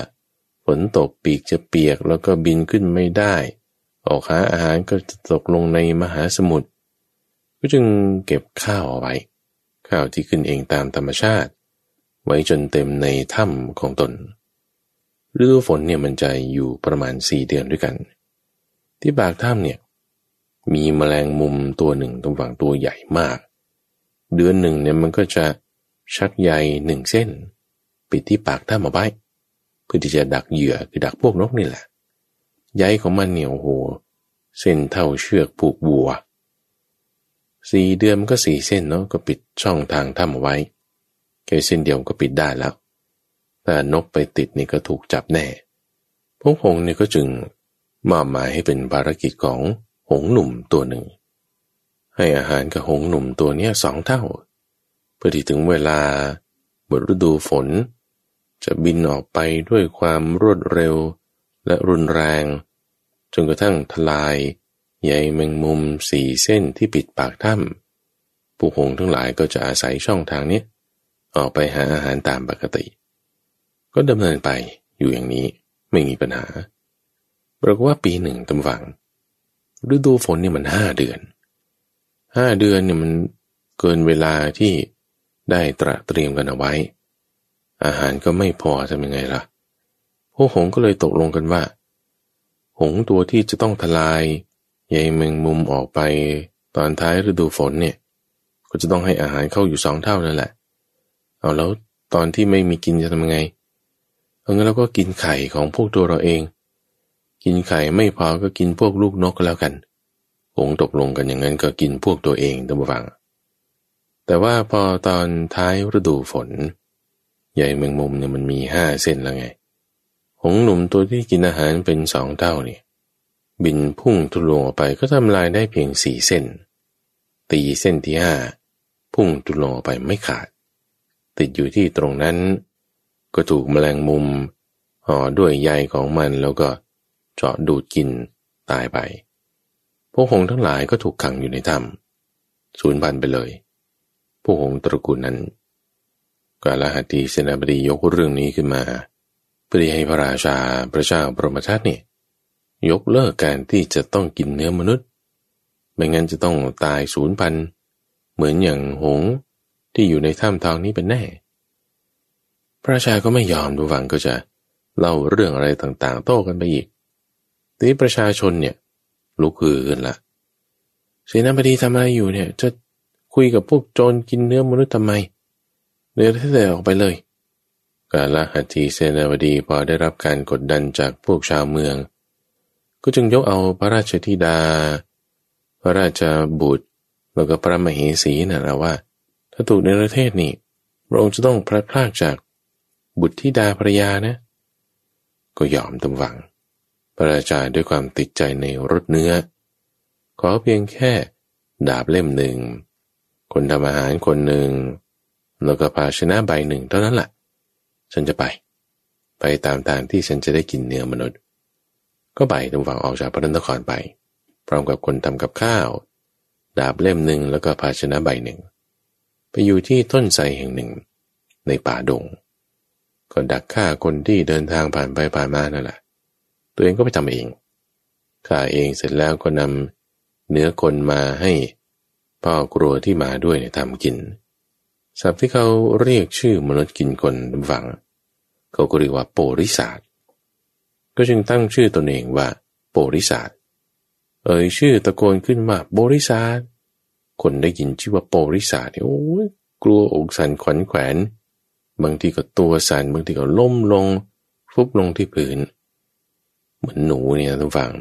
ฝนตกปีกจะเปียกแล้วก็บินขึ้นไม่ได้ ออกหาอาหารก็จะตกลงในมหาสมุทรก็จึงเก็บข้าวเอาไว้ ข้าวที่ขึ้นเองตามธรรมชาติ ไว้จนเต็มในถ้ำของตนฤดูฝนเนี่ยมันจะอยู่ประมาณสี่เดือนด้วยกัน ที่ปากถ้ำเนี่ย มีแมลงมุมตัวหนึ่งตรงฝั่งตัวใหญ่มาก เดือนหนึ่งเนี่ยมันก็จะชักใยหนึ่งเส้น ปิดที่ปากถ้ำเอาไว้เพื่อที่จะดักเหยื่อคือดักพวกนกนี่แหละใยของมันเหนียวโห เส้นเท่าเชือกผูกบัวสี่เดือนมันก็สี่เส้นเนาะก็ปิดช่องทางถ้ำเอาไว้แค่เส้นเดียวก็ปิดได้แล้วแต่นกไปติดนี่ก็ถูกจับแน่พวกพงนี่ก็จึงมอบหมายให้เป็นภารกิจของ หงหนุ่มตัวหนึ่ง ให้อาหารกับหงหนุ่มตัวนี้สองเท่า เพื่อที่ถึงเวลาบทฤดูฝน จะบินออกไปด้วยความรวดเร็วและรุนแรง จนกระทั่งทลายใยแมงมุมสี่เส้นที่ปิดปากถ้ำผู้หงทั้งหลายก็จะอาศัยช่องทางนี้ ออกไปหาอาหารตามปกติ ก็ดำเนินไปอยู่อย่างนี้ไม่มีปัญหาปรากว่าปีหนึ่งตำฝัง ฤดูฝนเนี่ยมันห้าเดือนห้าเดือนเนี่ยมันเกินเวลาที่ได้ตระเตรียมกันเอาไว้ อาหารก็ไม่พอทำยังไงล่ะพวกหงก็เลยตกลงกันว่า หงตัวที่จะต้องทลายใยแมงมุมออกไปตอนท้ายฤดูฝนเนี่ย ก็จะต้องให้อาหารเข้าอยู่สองเท่านั่นแหละ เอาแล้วตอนที่ไม่มีกินจะทำยังไงเอางั้นเราก็กินไข่ของพวกตัวเราเอง กินไข่ไม่พอก็กินพวกลูกนกก็แล้วกันคงตกลงกันอย่างนั้นก็กินพวกตัวเองตั้งฟัง แต่ว่าพอตอนท้ายฤดูฝน ใหญ่เมืองมุมเนี่ยมันมีห้าเส้นแล้วไง หงหนุ่มตัวที่กินอาหารเป็นสองเท่านี่บินพุ่งทุลงออกไปก็ทำลายได้เพียงสี่เส้น ตีเส้นที่ห้าพุ่งทุลงออกไปไม่ขาด ติดอยู่ที่ตรงนั้น ก็ถูกแมลงมุมห่อด้วยใยของมันแล้วก็ เจาะดูดกินตายไป พวกหงทั้งหลายก็ถูกขังอยู่ในถ้ำสูญพันธุ์ไปเลย พวกหงตระกูลนั้น กาลหัตถีเสนาบดียกเรื่องนี้ขึ้นมาเพื่อให้พระราชาพระเจ้าปรมชาตินี่ยกเลิกการที่จะต้องกินเนื้อมนุษย์ ไม่งั้นจะต้องตายสูญพันธุ์เหมือนอย่างหงที่อยู่ในถ้ำทองนี้เป็นแน่ พระราชาก็ไม่ยอมดูฟังก็จะเล่าเรื่องอะไรต่างๆ โต้กันไปอีก ทีนี้ประชาชนเนี่ยลุกฮือกันละเสนาบดีทำอะไรอยู่เนี่ย จะคุยกับพวกโจรกินเนื้อมนุษย์ทำไมเนื้อที่แต่ออกไปเลยกาลหัตถีเสนาบดีพอได้รับการกดดันจากพวกชาวเมือง ก็จึงยกเอาพระราชธิดา พระราชบุตรแล้วก็พระมเหสีนะ่ะว่า ถ้าถูกในประเทศนี่พระองค์จะต้องพลัดพรากจากบุตรธิดาภรยานะ ก็ยอมตำหวัง พระราชาด้วยความติดใจในรสเนื้อ ขอเพียงแค่ดาบเล่มหนึ่ง คนทำอาหารคนหนึ่ง แล้วก็ภาชนะใบหนึ่งเท่านั้นแหละฉันจะไป ไปตามทางที่ฉันจะได้กินเนื้อมนุษย์ ก็ไปตรงฝั่งออกจากพระนครไป พร้อมกับคนทำกับข้าว ดาบเล่มหนึ่งแล้วก็ภาชนะใบหนึ่ง ไปอยู่ที่ต้นไทรแห่งหนึ่ง ในป่าดง ก็ดักฆ่าคนที่เดินทางผ่านไปผ่านมานั่นแหละ ตัวเองก็ไปทำเองฆ่าเองเสร็จแล้วก็นเนื้อคนมาให้พ่อกลัวที่มาด้วยเนี่ยทำกิน ศัพท์ที่เขาเรียกชื่อมนุษย์กินคนฝัง เขาก็เรียกว่าโปริศาสก็จึงตั้งชื่อตนเองว่าโปริศาสเอ่ยชื่อตะโกนขึ้นมาโปริศาสคนได้ยินชื่อว่าโปริศาสเนี่ยโอ้ยกลัวอกสันขวัญแขวน บางทีก็ตัวสันบางทีก็ล้มลง ฟุบลงที่พื้น เหมือนหนูเนี่ยทุกฝัง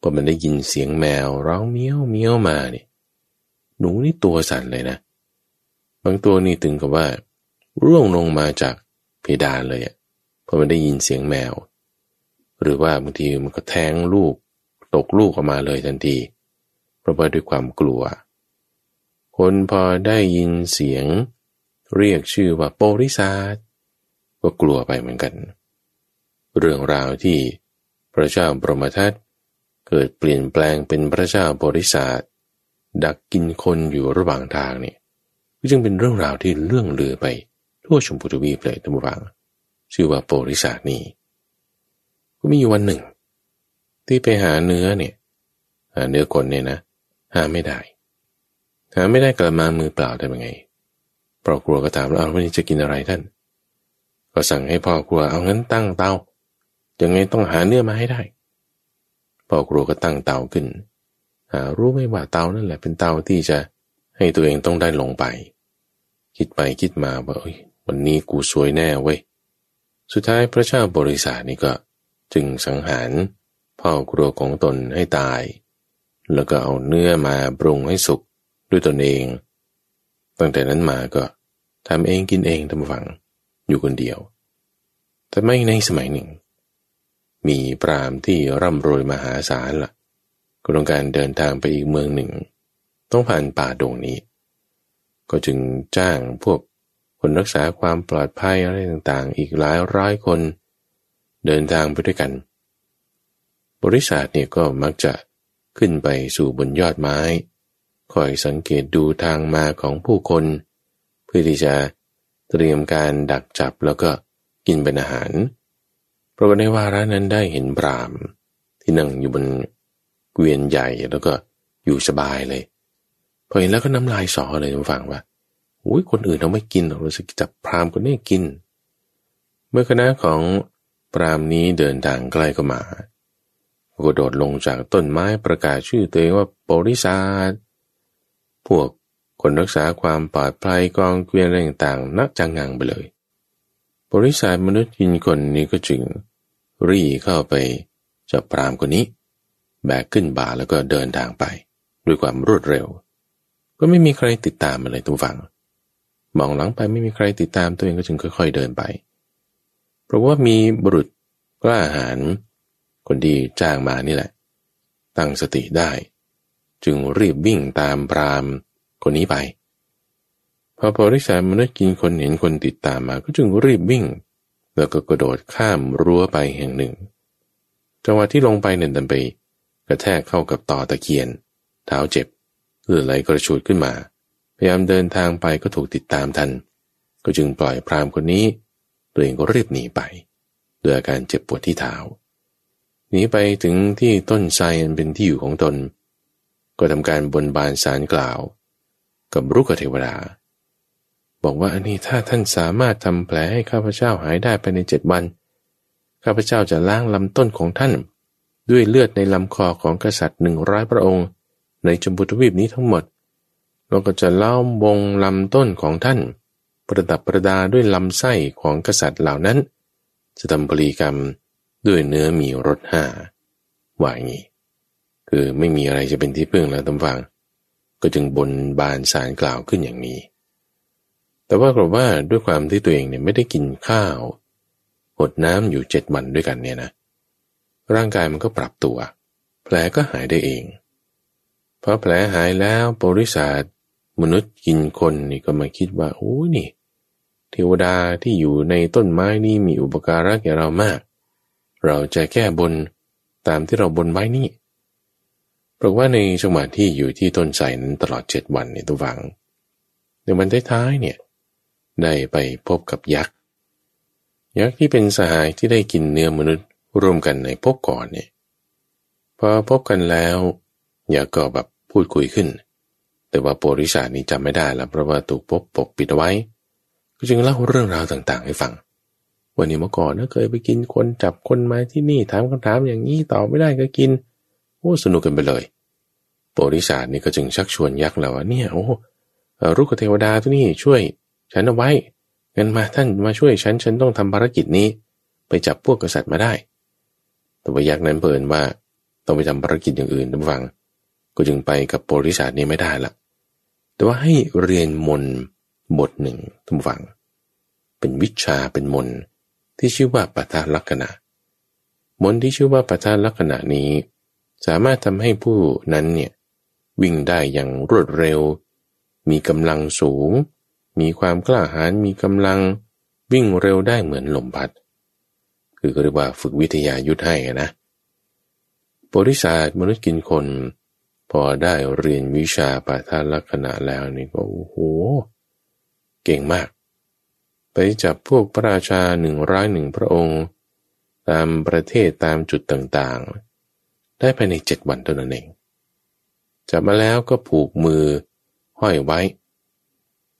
พอมันได้ยินเสียงแมวร้องเมี้ยวเมี้ยวมาเนี่ยหนูนี่ตัวสั่นเลยนะ บางตัวนี่ถึงกับว่า ร่วงลงมาจากเพดานเลยอะ่ะพอมันได้ยินเสียงแมว หรือว่าบางทีมันก็แทงลูก ตกลูกออกมาเลยทันทีเพราะว่าด้วยความกลัว คนพอได้ยินเสียง เรียกชื่อว่าโปริซาก็กลัวไปเหมือนกัน เรื่องราวที่ ระเจ้าบรมทัตเกิดเปลี่ยนแปลงเป็นพระเจ้าบริษัทดักกินคนอยู่ระหว่างทางนี่ก็จึงเป็นเรื่องราวที่เลื่องลือไปทั่วชมพูทวีปเลยทั้งหมดชื่อว่าโปริษัทนี้ก็มีอยู่วันหนึ่ง ที่ไปหาเนื้อเนี่ยหาเนื้อคนเนี่ยนะหาไม่ได้ หาไม่ได้กลับมามือเปล่าได้ยังไงปรครัวก็ถามว่าเอาวันนี้จะกินอะไรท่าน ก็สั่งให้พ่อครัวเอางั้นตั้งเตา ยังไงต้องหาเนื้อมาให้ได้พ่อครัวก็ตั้งเตาขึ้น หารู้ไม่ว่าเตานั่นแหละเป็นเตาที่จะให้ตัวเองต้องได้ลงไป คิดไปคิดมาว่าวันนี้กูสวยแน่เว้ยสุดท้ายพระเจ้าบริษัทนี่ก็จึงสังหารพ่อครัวของตนให้ตาย แล้วก็เอาเนื้อมาปรุงให้สุกด้วยตนเอง ตั้งแต่นั้นมาก็ทำเองกินเองทำฝังอยู่คนเดียว แต่ไม่ในสมัยหนึ่ง มีปรามที่ร่ำรวยมหาศาลละ่ะก็ต้องการเดินทางไปอีกเมืองหนึ่ง ต้องผ่านป่าดงนี้ ก็จึงจ้างพวกคนรักษาความปลอดภัยอะไรต่างๆ อีกหลายร้อยคน เดินทางไปด้วยกัน บริษัทเนี่ยก็มักจะขึ้นไปสู่บนยอดไม้ คอยสังเกตดูทางมาของผู้คน เพื่อที่จะเตรียมการดักจับแล้วก็กินเป็นอาหาร เพราะว่าในวาระนั้นได้เห็นพรามที่นั่งอยู่บนเกวียนใหญ่แล้วก็อยู่สบายเลย พอเห็นแล้วก็น้ำลายสอเลยทุกฝังว่าอุ้ยคนอื่นเราไม่กินเราจะจับพรามคนนี้กิน เมื่อคณะของพรามนี้เดินทางใกล้ก็มาก็โดดลงจากต้นไม้ประกาศชื่อตัวเองว่าบริษัทพวกคนรักษาความปลอดภัยกองเกวียนอะไรต่างๆนักจังงังไปเลย บริษัทมนุษย์กินคนนี้ก็จึง รีเข้าไปจับพรามคนนี้ แบกขึ้นบ่าแล้วก็เดินทางไป ด้วยความรวดเร็ว ก็ไม่มีใครติดตามมาเลยทุกฝั่งมองหลังไปไม่มีใครติดตามตัวเองก็จึงค่อยๆเดินไป เพราะว่ามีบุรุษกล้าหาญคนที่จ้างมานี่แหละ ตั้งสติได้ จึงรีบวิ่งตามพรามคนนี้ไปพอพอริษามนุษย์กินคนเห็นคนติดตามมา ก็จึงรีบวิ่ง แล้วก็กระโดดข้ามรั้วไปแห่งหนึ่ง จังหวะที่ลงไปเนี่ยดันไป กระแทกเข้ากับต่อตะเคียน เท้าเจ็บเลือดไหลกระชูดขึ้นมา พยายามเดินทางไปก็ถูกติดตามทัน ก็จึงปล่อยพรามคนนี้ ตัวเองก็รีบหนีไปด้วยอาการเจ็บปวดที่เท้าหนีไปถึงที่ต้นไทรเป็นที่อยู่ของตน ก็ทำการบนบานสารกล่าว กับรุกเทวดา บอกว่าอันนี้ถ้าท่านสามารถทำแผลให้ข้าพเจ้าหายได้ภายในเจ็ดวัน ข้าพเจ้าจะล้างลำต้นของท่าน ด้วยเลือดในลำคอของกษัตริย์หนึ่งร้อยพระองค์ ในจมุทวีปนี้ทั้งหมดเราก็จะเล่าวงลำต้นของท่าน ประดับประดาด้วยลำไส้ของกษัตริย์เหล่านั้น จะทำบริกรรมด้วยเนื้อมีรสห้าว่าอย่างนี้คือไม่มีอะไรจะเป็นที่พึ่งแล้วตำฟัง ก็จึงบนบานสารกล่าวขึ้นอย่างนี้ แต่ว่ากลับว่าด้วยความที่ตัวเองเนี่ยไม่ได้กินข้าวอดน้ำอยู่เจ็ดวันด้วยกันเนี่ยนะร่างกายมันก็ปรับตัว แผลก็หายได้เองพอแผลหายแล้วบริษัทมนุษย์กินคนนี่ก็มาคิดว่าโอ้นี่เทวดาที่อยู่ในต้นไม้นี่มีอุปการะแก่เรามาก เราจะแก้บนตามที่เราบนไว้นี่เราะว่าในจังหวะที่อยู่ที่ต้นไทรนั้นตลอดเจ็ดวันเนี่ยตัวฟังในวันท้ายๆเนี่ย ได้ไปพบกับยักษ์ ยักษ์ที่เป็นสหายที่ได้กินเนื้อมนุษย์ร่วมกันในพบก่อนเนี่ยพอพบกันแล้วอยากก็แบบพูดคุยขึ้น แต่ว่าโปริศาสนี้จำไม่ได้ล้วเพราะว่าถูกปกปกปิดไว้ ก็จึงเล่าเรื่องราวต่างๆ ให้ฟังวันนี้เมื่อก่อนนะเคยไปกินคนจับคนมาที่นี่ถามคำถามอย่างนี้ตอบไม่ได้ก็กินโอ้สนุกกันไปเลยโปริศาสนี่ก็จึงชักชวนยักษ์แล้วว่าเนี่ยโอ้รุกเทวดาที่นี่ช่วย ฉันเอาไว้งั้นมาท่านมาช่วยฉัน ฉันต้องทำภารกิจนี้ ไปจับพวกกษัตริย์มาได้ แต่ว่ายักษ์นั้นเปิดว่าต้องไปทำภารกิจอย่างอื่นทุกฝัง ก็จึงไปกับโปริศาสนี้ไม่ได้ละแต่ว่าให้เรียนมนบทหนึ่งทุกฝัง เป็นวิชาเป็นมนที่ชื่อว่าปัทาลักษณะมนที่ชื่อว่าปัทาลักษณะนี้ สามารถทำให้ผู้นั้นเนี่ยวิ่งได้อย่างรวดเร็ว มีกำลังสูง มีความกล้าหาญมีกำลังวิ่งเร็วได้เหมือนลมพัด คือเรียกว่าฝึกวิทยายุทธให้นะบริษัทมนุษย์กินคน พอได้เรียนวิชาปาทานลักษณะแล้วนี่ก็โอ้โห เก่งมาก ไปจับพวกพระราชาหนึ่งร้อยหนึ่งพระองค์ ตามประเทศตามจุดต่างๆ ได้ภายในเจ็ดวันเท่านั้นเองจับมาแล้วก็ผูกมือห้อยไว้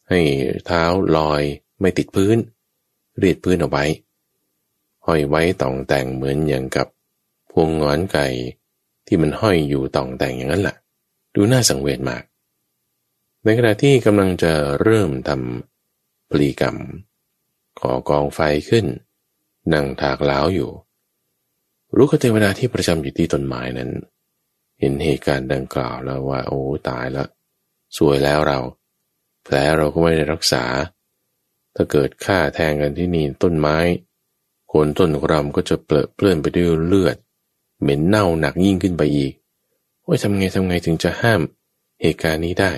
ให้เท้าลอยไม่ติดพื้น เรียดพื้นเอาไว้ ห้อยไว้ต่องแต่งเหมือนอย่างกับพวงงอนไก่ที่มันห้อยอยู่ต่องแต่งอย่างนั้นแหละดูน่าสังเวชมาก ในขณะที่กำลังจะเริ่มทำปลีกรรมขอกองไฟขึ้น นั่งถากล้าวอยู่รู้กเทวดาที่ประจำอยู่ที่ต้นไม้นั้น เห็นเหตุการณ์ดังกล่าวแล้วว่า โอ้ตายแล้วสวยแล้วเรา แผลเราก็ไม่ได้รักษา ถ้าเกิดฆ่าแทงกันที่นี่ต้นไม้โคนต้นกรำก็จะเปลอะเปื้อนไปด้วยเลือด เหม็นเน่าหนักยิ่งขึ้นไปอีกโอ้ยทำไงทำไงถึงจะห้ามเหตุการณ์นี้ได้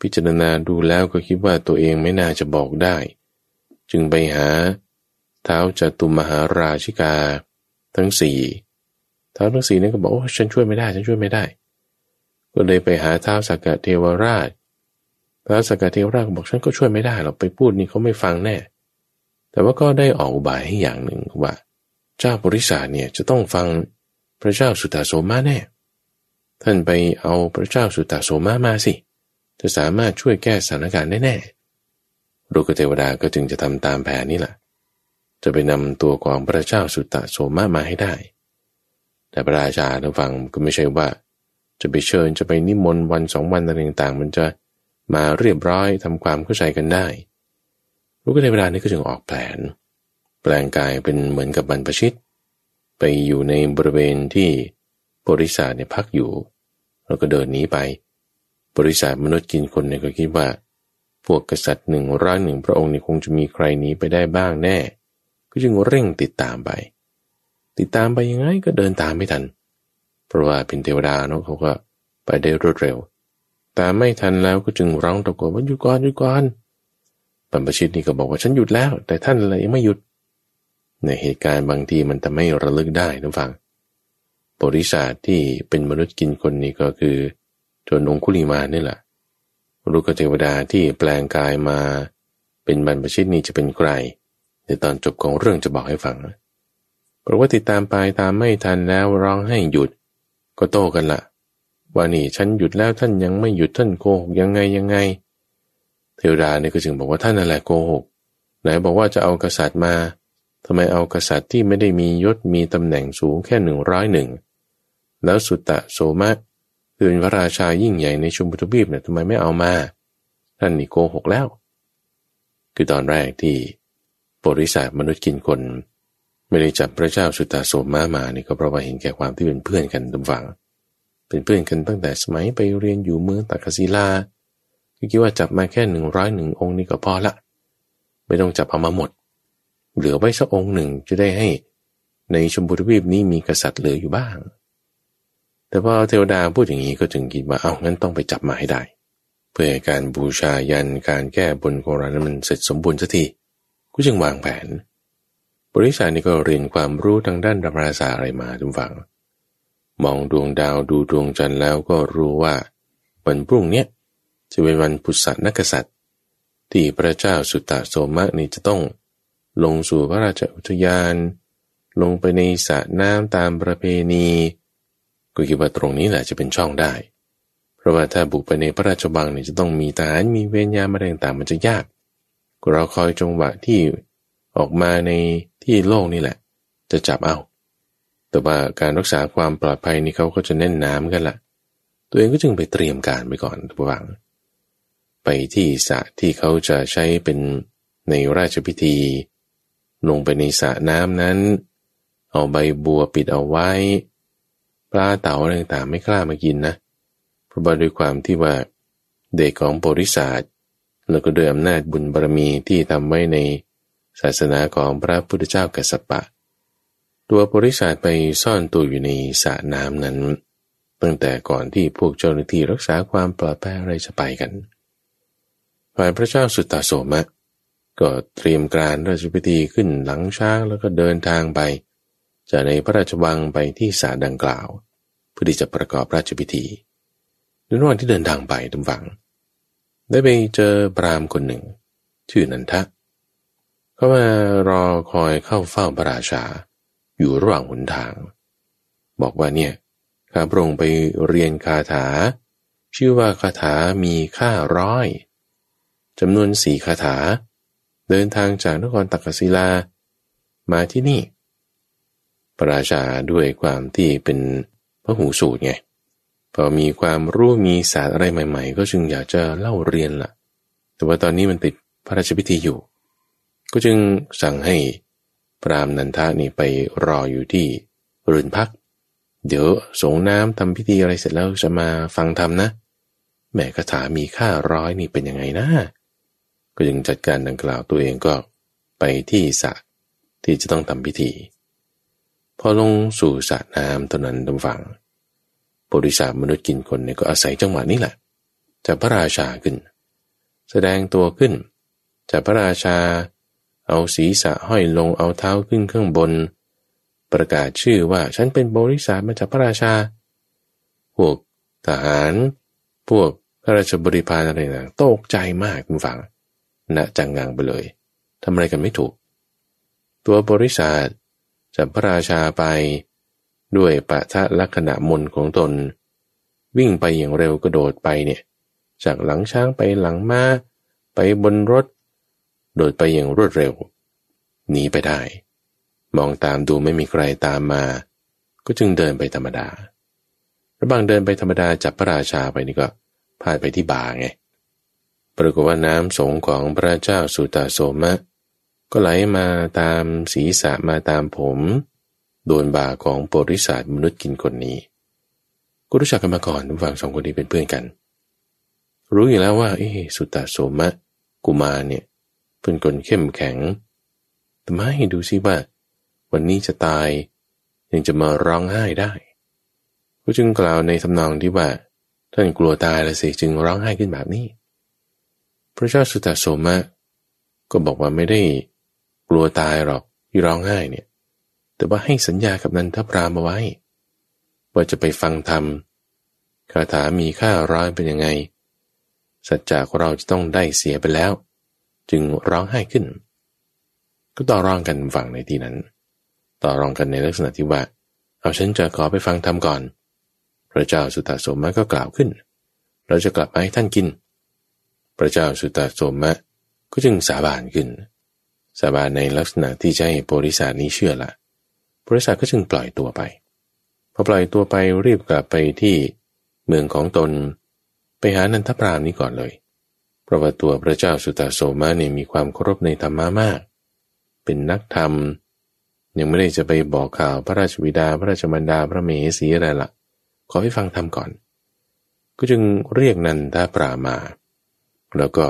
พิจารณาดูแล้วก็คิดว่าตัวเองไม่น่าจะบอกได้ จึงไปหา เท้าจตุมหาราชิกา ทั้งสี่ท้าวทั้งสี่นั้นก็บอกโอ้ฉันช่วยไม่ได้ ฉันช่วยไม่ได้ ก็เลยไปหาท้าวสักกะเทวราช ท้าวสักเทวราชบอกฉันก็ช่วยไม่ได้หรอกไปพูดนี่เขาไม่ฟังแน่ แต่ว่าก็ได้ออกอุบายให้อย่างหนึ่งว่า เจ้าบริษัทเนี่ยจะต้องฟังพระเจ้าสุตตาโสมาแน่ ท่านไปเอาพระเจ้าสุตตาโสมามาสิ จะสามารถช่วยแก้สถานการณ์ได้แน่ลูกเทวดาก็จึงจะทำตามแผนนี้แหละ จะไปนำตัวของพระเจ้าสุตตะโสมามาให้ได้ แต่พระราชาท่านฟังก็ไม่ใช่ว่า จะไปเชิญจะไปนิมนต์วันสองวันอะไรต่างๆ มันจะ มาเรียบร้อยทำความเข้าใจกันได้ลูกเทวดานี้ก็จึงออกแผน แปลงกายเป็นเหมือนกับบรรพชิต ไปอยู่ในบริเวณที่บริษัทเนี่ยพักอยู่ แล้วก็เดินหนีไป บริษัทมนุษย์กินคนเนี่ยก็คิดว่า พวกกษัตริย์หนึ่งร้อยหนึ่งพระองค์เนี่ยคงจะมีใครหนีไปได้บ้างแน่ ก็จึงเร่งติดตามไป ติดตามไปยังไงก็เดินตามไม่ทัน เพราะว่าเป็นเทวดาเนาะเขาก็ไปได้รวดเร็ว ตามไม่ทันแล้วก็จึงร้องตะโกนว่าหยุดก่อนหยุดก่อนบรรพชิตนี่ก็บอกว่าฉันหยุดแล้ว แต่ท่านอะไรยังไม่หยุด ในเหตุการณ์บางทีมันทำให้ระลึกได้นะฟังบริษัทที่เป็นมนุษย์กินคนนี้ก็คือจนองคุลีมานี่แหละรูกเทวดาที่แปลงกายมา เป็นบรรพชิตนี้จะเป็นใครในตอนจบของเรื่องจะบอกให้ฟังเพราะว่าติดตามไปตามไม่ทันแล้วร้องให้หยุด ก็โต้กันละ ว่านี่ฉันหยุดแล้วท่านยังไม่หยุดท่านโกหกยังไงยังไง เทวดาเนี่ยก็จึงบอกว่าท่านนั่นแหละโกหกไหนบอกว่าจะเอากษัตริย์มาทำไมเอากษัตริย์ที่ไม่ได้มียศมีตำแหน่งสูงแค่หนึ่งร้อยหนึ่งแล้วสุตตะโสมะคือนพระราชายิ่งใหญ่ในชุมพุทบีบเนี่ยทำไมไม่เอามาท่านนี่โกหกแล้ว คือตอนแรกที่บริษัทมนุษย์กินคน ไม่ได้จับพระเจ้าสุตตาโสมมามานี่ก็เพราะว่าเห็นแก่ความที่เป็นเพื่อนกันทุกฝัง เป็นเพื่อนกันตั้งแต่สมัยไปเรียนอยู่เมืองตักศิลาก็คิดว่าจับมาแค่หนึ่งร้อยหนึ่งองค์นี่ก็พอละ ไม่ต้องจับเอามาหมด เหลือไว้สักองค์หนึ่งจะได้ให้ ในชมพูทวีปนี้มีกษัตริย์เหลืออยู่บ้าง แต่พอเทวดาพูดอย่างนี้ก็จึงคิดว่าเอางั้นต้องไปจับมาให้ได้ เพื่อการบูชายันการแก้บนโครานั้นมันเสร็จสมบูรณ์สักทีก็จึงวางแผน บริษัทนี้ก็เรียนความรู้ทางด้านดาราศาสตร์อะไรมาทุกฝัง มองดวงดาวดูดวงจันทร์แล้วก็รู้ว่า วันพรุ่งนี้จะเป็นวันพุทธนักษัตริย์ ที่พระเจ้าสุตตะโสมะนี่จะต้อง ลงสู่พระราชอุทยาน ลงไปในสระน้ำตามประเพณีก็คิดว่าตรงนี้แหละจะเป็นช่องได้ เพราะว่าถ้าบุกไปในพระราชบังเนี่ยจะต้องมีทหารมีเวรยามอะไรต่างๆมันจะยาก เราคอยจังหวะที่ออกมาในที่โล่งนี่แหละ จะจับเอา แต่ว่าการรักษาความปลอดภัยนี่เขาก็จะแน่นน้ำกันละตัวเองก็จึงไปเตรียมการไปก่อนทุกฝัง ไปที่สระที่เขาจะใช้เป็นในราชพิธี ลงไปในสระน้ำนั้น เอาใบบัวปิดเอาไว้ ปลาเต่าอะไรต่างๆไม่กล้ามากินนะ เพราะว่าด้วยความที่ว่าเด็กของบริษัทแล้วก็ด้วยอำนาจบุญบารมีที่ทำไว้ในศาสนาของพระพุทธเจ้ากัสสปะ ตัวบริษัทไปซ่อนตัวอยู่ในสระน้ำนั้น ตั้งแต่ก่อนที่พวกเจ้าหน้าที่รักษาความปลอดภัยอะไรจะไปกันฝ่ายพระเจ้าสุตตาโสมะก็เตรียมการราชพิธีขึ้นหลังช้างแล้วก็เดินทางไป จากในพระราชวังไปที่สาดังกล่าว เพื่อที่จะประกอบราชพิธีในระหว่างที่เดินทางไปทุกฝัง ได้ไปเจอพรามคนหนึ่ง ชื่อนันทะ เขามารอคอยเข้าเฝ้าพระราชา อยู่ระหว่างหนทาง บอกว่าเนี่ยข้าพระองค์ไปเรียนคาถา ชื่อว่าคาถามีค่าร้อยจำนวนสี่คาถา เดินทางจากนครตักกศิลา มาที่นี่ พระราชาด้วยความที่เป็นพระหูสูตรไงพอมีความรู้มีศาสตร์อะไรใหม่ ๆ ก็จึงอยากจะเล่าเรียนละ่ะ แต่ว่าตอนนี้มันติดพระราชพิธีอยู่ ก็จึงสั่งให้ พรามนันทานี่ไปรออยู่ที่รืนพัก เดี๋ยวสงน้ำทำพิธีอะไรเสร็จแล้วจะมาฟังธรรมนะ แม่คาถามีค่าร้อยนี่เป็นยังไงนะ ก็จึงจัดการดังกล่าวตัวเองก็ไปที่สระที่จะต้องทำพิธี พอลงสู่สระน้ำตอนนั้นตำฝังบริษัทมนุษย์กินคนเนี่ยก็อาศัยจังหวะนี้แหละจะพระราชาขึ้น แสดงตัวขึ้นจะพระราชา เอาศีรษะห้อยลงเอาเท้าขึ้นข้างบน ประกาศชื่อว่าฉันเป็นบริษัทมาจากพระราชา พวกทหาร พวกข้าราชบริพารอะไรต่างตกใจมากคุณฟังณจังงังไปเลยทำอะไรกันไม่ถูก ตัวบริษัทจะพระราชาไป ด้วยปะทะลักษณะมนของตน วิ่งไปอย่างเร็วกระโดดไปเนี่ย จากหลังช้างไปหลังมา้า ไปบนรถ โดดไปอย่างรวดเร็ว หนีไปได้ มองตามดูไม่มีใครตามมา ก็จึงเดินไปธรรมดา ระบางเดินไปธรรมดาจับพระราชาไปนี่ก็พาดไปที่บ่าไง ปรากฏว่าน้ำสงของพระเจ้าสุตาโสมะ ก็ไหลมาตามศีรษะมาตามผม โดนบ่าของบริษัทมนุษย์กินคนนี้กูรู้จักกันมาก่อนฝั่งสองคนนี้เป็นเพื่อนกัน รู้อยู่แล้วว่าเอสุตตะโสมะ กุมารเนี่ย เป็นคนเข้มแข็ง แต่ไม่ดูซิว่า วันนี้จะตาย ยังจะมาร้องไห้ได้ ก็จึงกล่าวในทำนองที่ว่า ท่านกลัวตายแล้วสิจึงร้องไห้ขึ้นแบบนี้ พระเจ้าสุตตะโสมะ ก็บอกว่าไม่ได้กลัวตายหรอกที่ร้องไห้เนี่ย แต่ว่าให้สัญญากับนันทพรามเอาไว้ ว่าจะไปฟังธรรมคาถามีค่าร้อยเป็นยังไง สัจจะของเราจะต้องได้เสียไปแล้ว จึงร้องไห้ขึ้น ก็ต่อรองกันฝั่งในที่นั้น ต่อรองกันในลักษณะที่ว่า เอาฉันจะขอไปฟังธรรมก่อน พระเจ้าสุตตสมะก็กล่าวขึ้น เราจะกลับมาให้ท่านกิน พระเจ้าสุตตสมะก็จึงสาบานขึ้น สาบานในลักษณะที่จะให้บริษัทนี้เชื่อละบริษัทก็จึงปล่อยตัวไป พอปล่อยตัวไปรีบกลับไปที่เมืองของตน ไปหานันทปรามนี้ก่อนเลย ราะว่าตัวพระเจ้าสุตาโสมาเนี่ยมีความเคารพในธรรมะมาก เป็นนักธรรม ยังไม่ได้จะไปบอกข่าวพระราชวิดาพระราชมารดาพระเมสีอะไรละ่ะ ขอให้ฟังธรรมก่อน ก็จึงเรียกนันทาปรามา แล้วก็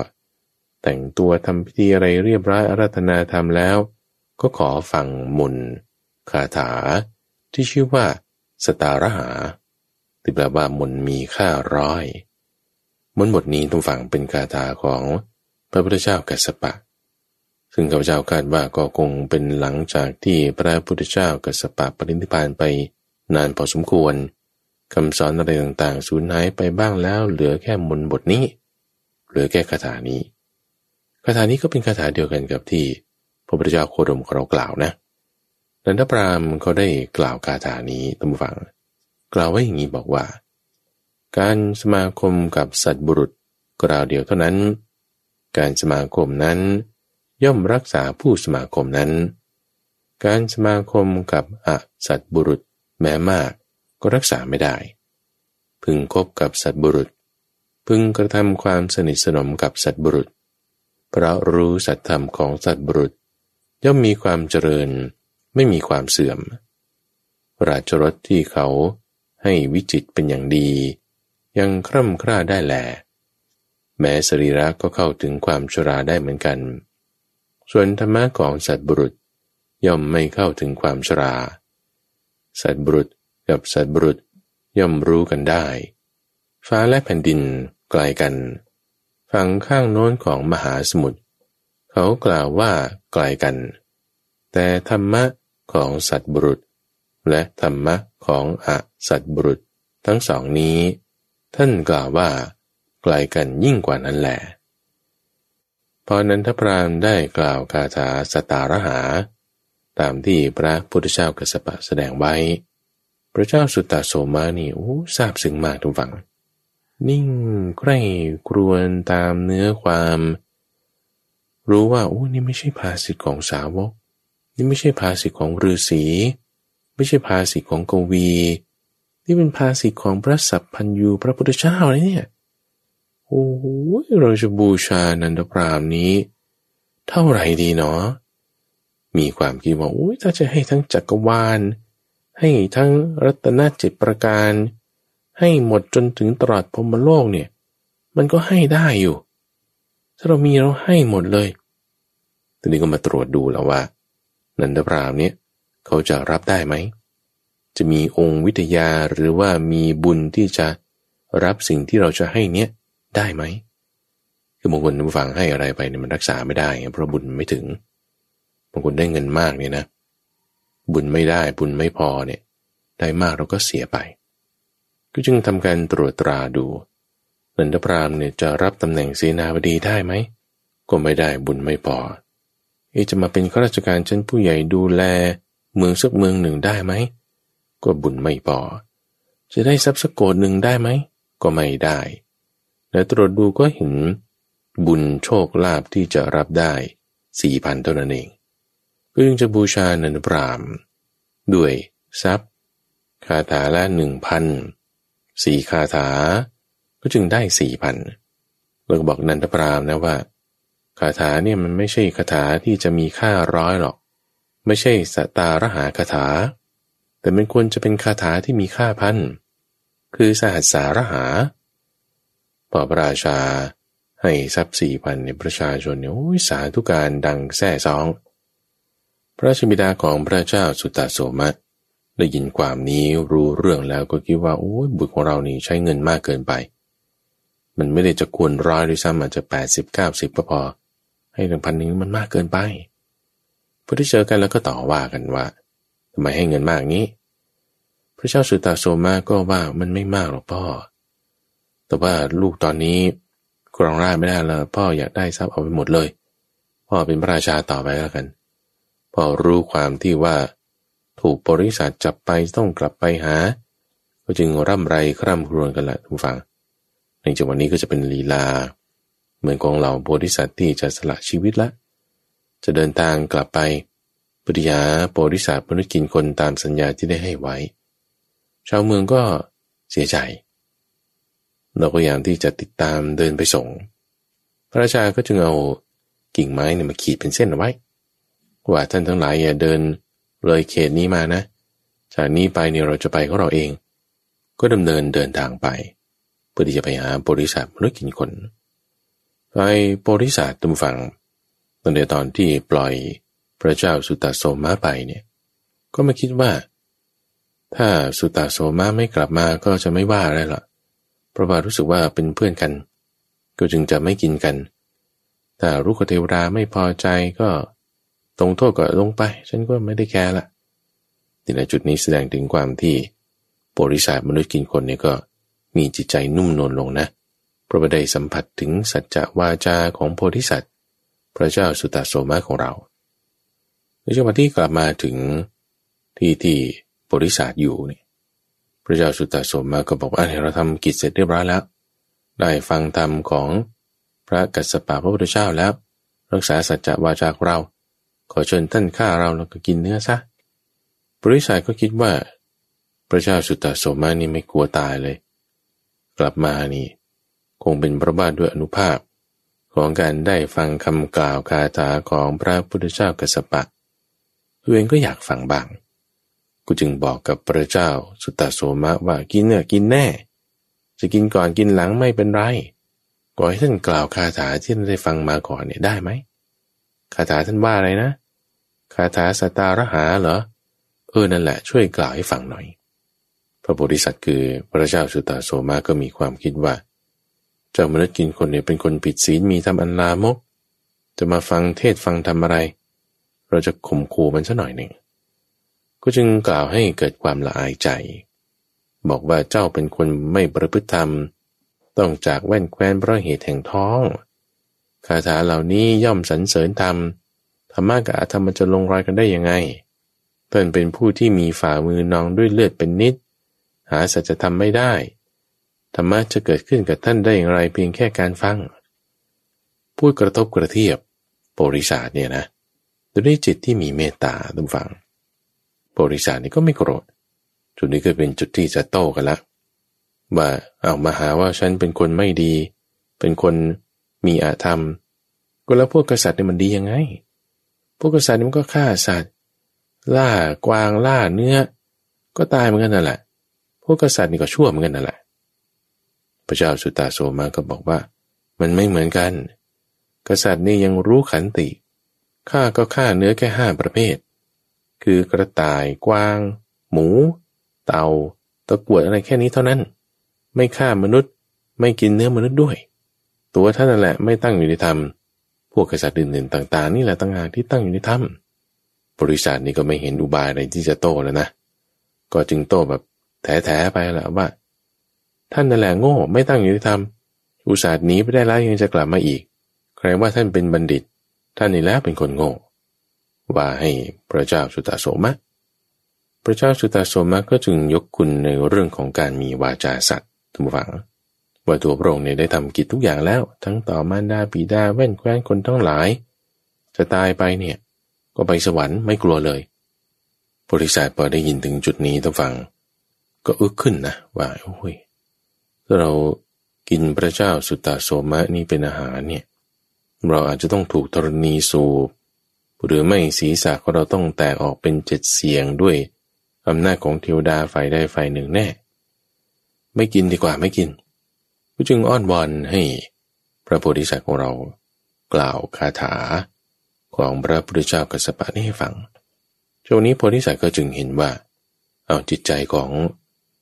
แต่งตัวทำพิธีอะไรเรียบร้อยอาราธนาธรรมแล้ว ก็ขอฟังมุนคาถา ที่ชื่อว่า สตารหาที่แปลว่ามุนมีค่าร้อย มนบทนี้ทุกฝั่งเป็นคาถาของพระพุทธเจ้ากัสสปะ ซึ่งข้าพเจ้าคาดว่าก็คงเป็นหลังจากที่พระพุทธเจ้ากัสสปะปรินิพานไปนานพอสมควรคำสอนอะไรต่างๆสูญหายไปบ้างแล้ว เหลือแค่มนบทนี้ เหลือแค่คาถานี้คาถานี้ก็เป็นคาถาเดียวกันกับที่พระพุทธเจ้าโคดมเรากล่าวนะนันทพรามเขาได้กล่าวคาถานี้ตั้งฟัง กล่าวไว้อย่างนี้บอกว่า การสมาคมกับสัตบุรุษกล่าวเดียวเท่านั้น การสมาคมนั้น ย่อมรักษาผู้สมาคมนั้น การสมาคมกับอสัตบุรุษแม้มากก็รักษาไม่ได้ พึงคบกับสัตบุรุษ พึงกระทำความสนิทสนมกับสัตบุรุษ เพราะรู้สัตธรรมของสัตบุรุษ ย่อมมีความเจริญไม่มีความเสื่อม ราชรถที่เขาให้วิจิตเป็นอย่างดี ยังคร่ำคร่าได้แหลแม้สรีระก็เข้าถึงความชราได้เหมือนกัน ส่วนธรรมะของสัตบุรุษย่อมไม่เข้าถึงความชรา สัตบุรุษกับสัตบุรุษย่อมรู้กันได้ ฟ้าและแผ่นดินไกลกัน ฝั่งข้างโน้นของมหาสมุทรเขากล่าวว่าไกลกัน แต่ธรรมะของสัตบุรุษ และธรรมะของอสัตบุรุษทั้งสองนี้ ท่านกล่าวว่าไกลกันยิ่งกว่านั้นแหละพอนันทพรามได้กล่าวคาถาสตารหา ตามที่พระพุทธเจ้ากัสปะแสดงไว้ พระเจ้าสุตตาโสมานี่โอ้ทราบซึ้งมากทุกฝัง นิ่งใกล้ครวนตามเนื้อความ รู้ว่าโอ้นี่ไม่ใช่ภาษิตของสาวก นี่ไม่ใช่ภาษิตของฤาษี ไม่ใช่ภาษิตของกวี นี่เป็นภาษิตของพระสัพพัญยูพระพุทธเจ้าเลยเนี่ย โอ้โหเราจะบูชานันทพรามนี้ เท่าไหร่ดีเนาะมีความคิดว่าโอ้ยถ้าจะให้ทั้งจักรวาล ให้ทั้งรัตนเจ็ดประการ ให้หมดจนถึงตลอดพรมโลกเนี่ย มันก็ให้ได้อยู่ ถ้าเรามีเราให้หมดเลยทีนี้ก็มาตรวจดูแล้วว่า นันทพรามเนี่ยเขาจะรับได้ไหม จะมีองค์วิทยาหรือว่ามีบุญที่จะรับสิ่งที่เราจะให้เนี้ยได้ไหม คือบางคนฟังให้อะไรไปเนี่ยมันรักษาไม่ได้เพราะบุญไม่ถึง บางคนได้เงินมากเนี่ยนะ บุญไม่ได้บุญไม่พอเนี่ย ได้มากเราก็เสียไป ก็จึงทำการตรวจตราดูนันทพรามเนี่ยจะรับตำแหน่งเสนาบดีได้ไหม ก็ไม่ได้บุญไม่พอเอจะมาเป็นข้าราชการชั้นผู้ใหญ่ดูแลเมืองสักเมืองหนึ่งได้ไหม ก็บุญไม่พอ จะได้ทรัพย์สกโกดหนึ่งได้ไหม ก็ไม่ได้ และตรวจดูก็เห็น บุญโชคลาภที่จะรับได้สี่พันเท่านั้นเองก็ยังจะบูชานันปราม ด้วยทรัพย์ คาถาละหนึ่งพันสี่คาถา ก็จึงได้สี่พันเราก็บอกนันทปรามนะว่า คาถาเนี่ยมันไม่ใช่คาถาที่จะมีค่าร้อยหรอก ไม่ใช่สตารหาคาถา แต่มันควรจะเป็นคาถาที่มีค่าพัน คือสหัสสารหาพอพราชาให้ทรัพย์สี่พันในประชาชนเนี่ยโอ้ยสาธุการดังแซ่ซอง พระชบิดาของพระเจ้าสุตตโสมะได้ยินความนี้รู้เรื่องแล้วก็คิดว่าโอ้ยบุตรของเรานี่ใช้เงินมากเกินไป มันไม่ได้จะควรร้อยด้วยซ้ำอาจจะแปดสิบเก้าสิบก็พอ ให้ถึงพันนี้มันมากเกินไปพอที่เจอกันแล้วก็ต่อว่ากันว่า ทำไมให้เงินมากนี้ พระเจ้าสุตตโสมะก็ว่ามันไม่มากหรอกพ่อ แต่ว่าลูกตอนนี้ครองราชไม่ได้แล้วพ่ออยากได้ทรัพย์เอาไปหมดเลย พ่อเป็นพระราชาต่อไปแล้วกันพ่อรู้ความที่ว่า ถูกบริษัทจับไปต้องกลับไปหา ก็จึงร่ำไรคร่ำครวญกันละทุกฝังในจังหวะนี้ก็จะเป็นลีลา เหมือนกองเหล่าบริษัทที่จะสละชีวิตละ จะเดินทางกลับไป ปฏิยาบริษัทมนุษย์กินคนตามสัญญาที่ได้ให้ไว้ ชาวเมืองก็เสียใจ เราก็พยายามที่จะติดตามเดินไปส่ง พระราชาก็จึงเอากิ่งไม้เนี่ยมาขีดเป็นเส้นเอาไว้ ว่าท่านทั้งหลายอย่าเดินเลยเขตนี้มานะ จากนี้ไปเนี่ยเราจะไปของเราเอง ก็ดำเนินเดินทางไป เพื่อที่จะไปหาบริษัทมนุษย์กินคนไปบริษัทตุมฟังตั้งแต่ตอนที่ปล่อย พระเจ้าสุตตโสมาไปเนี่ยก็ไม่คิดว่า ถ้าสุตตโสมาไม่กลับมาก็จะไม่ว่าอะไรละเพราะว่ารู้สึกว่าเป็นเพื่อนกัน ก็จึงจะไม่กินกันแต่รุกเทวดาไม่พอใจก็ตรงโทษก็ลงไป ฉันก็ไม่ได้แคร์ละในจุดนี้แสดงถึงความที่บริษัทมนุษย์กินคนเนี่ยก็มีจิตใจนุ่มนวลลงนะเพราะได้สัมผัสถึงสัจจะวาจาของโพธิสัตว์ พระเจ้าสุตตโสมาของเรา ในจังหวะที่กลับมาถึงที่ที่บริษัทอยู่เนี่ยพระเจ้าสุตตะสมาก็บอกว่าเราทำกิจเสร็จเรียบร้อยแล้ว ได้ฟังธรรมของพระกัสสปะพระพุทธเจ้าแล้ว รักษาสัจจะวาจาของเรา ขอเชิญท่านฆ่าเราแล้วก็กินเนื้อซะบริษัทก็คิดว่า พระเจ้าสุตตะสมานี่ไม่กลัวตายเลย กลับมานี่ คงเป็นพระบาทด้วยอนุภาพ ของการได้ฟังคำกล่าวคาถาของพระพุทธเจ้ากัสสปะ ตัวเองก็อยากฟังบ้าง กูจึงบอกกับพระเจ้าสุตตโสมะว่ากินเนี่ยกินแน่ จะกินก่อนกินหลังไม่เป็นไรก่อให้ท่านกล่าวคาถาที่ท่านได้ฟังมาก่อนเนี่ยได้ไหมคาถาท่านว่าอะไรนะ คาถาสตาระหาเหรอ เออนั่นแหละ ช่วยกล่าวให้ฟังหน่อย พระโพธิสัตว์คือพระเจ้าสุตตโสมาก็มีความคิดว่า เจ้ามนุษย์กินคนเนี่ยเป็นคนผิดศีลมีทำอันลามก จะมาฟังเทศฟังทำอะไร เราจะข่มขู่มันซะหน่อยหนึ่ง ก็จึงกล่าวให้เกิดความละอายใจ บอกว่าเจ้าเป็นคนไม่ประพฤติธรรม ต้องจากแว่นแคว้นเพราะเหตุแห่งท้อง คาถาเหล่านี้ย่อมสรรเสริญธรรม ธรรมะกับอธรรมจะลงรอยกันได้ยังไงท่านเป็นผู้ที่มีฝ่ามือนองด้วยเลือดเป็นนิด หาสัจธรรมไม่ได้ ธรรมะจะเกิดขึ้นกับท่านได้อย่างไรเพียงแค่การฟัง พูดกระทบกระเทียบโปริศาสเนี่ยนะ ด้วยจิตที่มีเมตตาทุกฝังบริษัทนี่ก็ไม่โกรธ จุดนี้ก็เป็นจุดที่จะโต้กันละว่าเอามาหาว่าฉันเป็นคนไม่ดี เป็นคนมีอาธรรม ก็แล้วพวกกษัตริย์นี่มันดียังไง พวกกษัตริย์นี่มันก็ฆ่าสัตว์ ล่ากวางล่าเนื้อ ก็ตายเหมือนกันนั่นแหละ พวกกษัตริย์นี่ก็ชั่วเหมือนกันนั่นแหละ พระเจ้าสุตตาโสมาก็บอกว่า มันไม่เหมือนกัน กษัตริย์นี่ยังรู้ขันติ ฆ่าก็ฆ่าเนื้อแค่ห้าประเภท คือกระต่ายกวาง หมู เต่า ตะกวดอะไรแค่นี้เท่านั้น ไม่ฆ่ามนุษย์ ไม่กินเนื้อมนุษย์ด้วย ตัวท่านนั่นแหละไม่ตั้งอยู่ในธรรม พวกกษัตริย์อื่นๆต่าง ๆ นี่แหละต่างหากที่ตั้งอยู่ในธรรมบริษัทนี้ก็ไม่เห็นอุบายอะไรที่จะโตแล้วนะ ก็จึงโตแบบแถๆไปแหละว่า ท่านนั่นแหละโง่ไม่ตั้งอยู่ในธรรม อุตส่าห์หนีไปได้แล้วยังจะกลับมาอีก ใครว่าท่านเป็นบัณฑิต ท่านนี่แล้วเป็นคนโง่ ว่าให้พระเจ้าสุตตโสมะ พระเจ้าสุตตโสมะก็จึงยกคุณในเรื่องของการมีวาจาสัตว์ทุกฝัง ว่าตัวพระองค์เนี่ยได้ทำกิจทุกอย่างแล้ว ทั้งต่อมารดาปีดาแว่นแคว้นคนทั้งหลาย จะตายไปเนี่ย ก็ไปสวรรค์ไม่กลัวเลยบริษัทพอได้ยินถึงจุดนี้ทุกฝัง ก็อึกขึ้นนะว่าโอ้ยเรากินพระเจ้าสุตตโสมะนี่เป็นอาหารเนี่ย เราอาจจะต้องถูกธรณีสูบ หรือไม่ศีรษะของเราต้องแตกออกเป็นเจ็ดเสียงด้วยอำนาจของเทวดาฝ่ายใดฝ่ายหนึ่งแน่ ไม่กินดีกว่าไม่กินก็จึงอ้อนวอนให้พระโพธิสัตว์ของเรากล่าวคาถาของพระพุทธเจ้ากัสปะนี้ให้ฟังช่วงนี้โพธิสัตว์ก็จึงเห็นว่า เอาจิตใจของ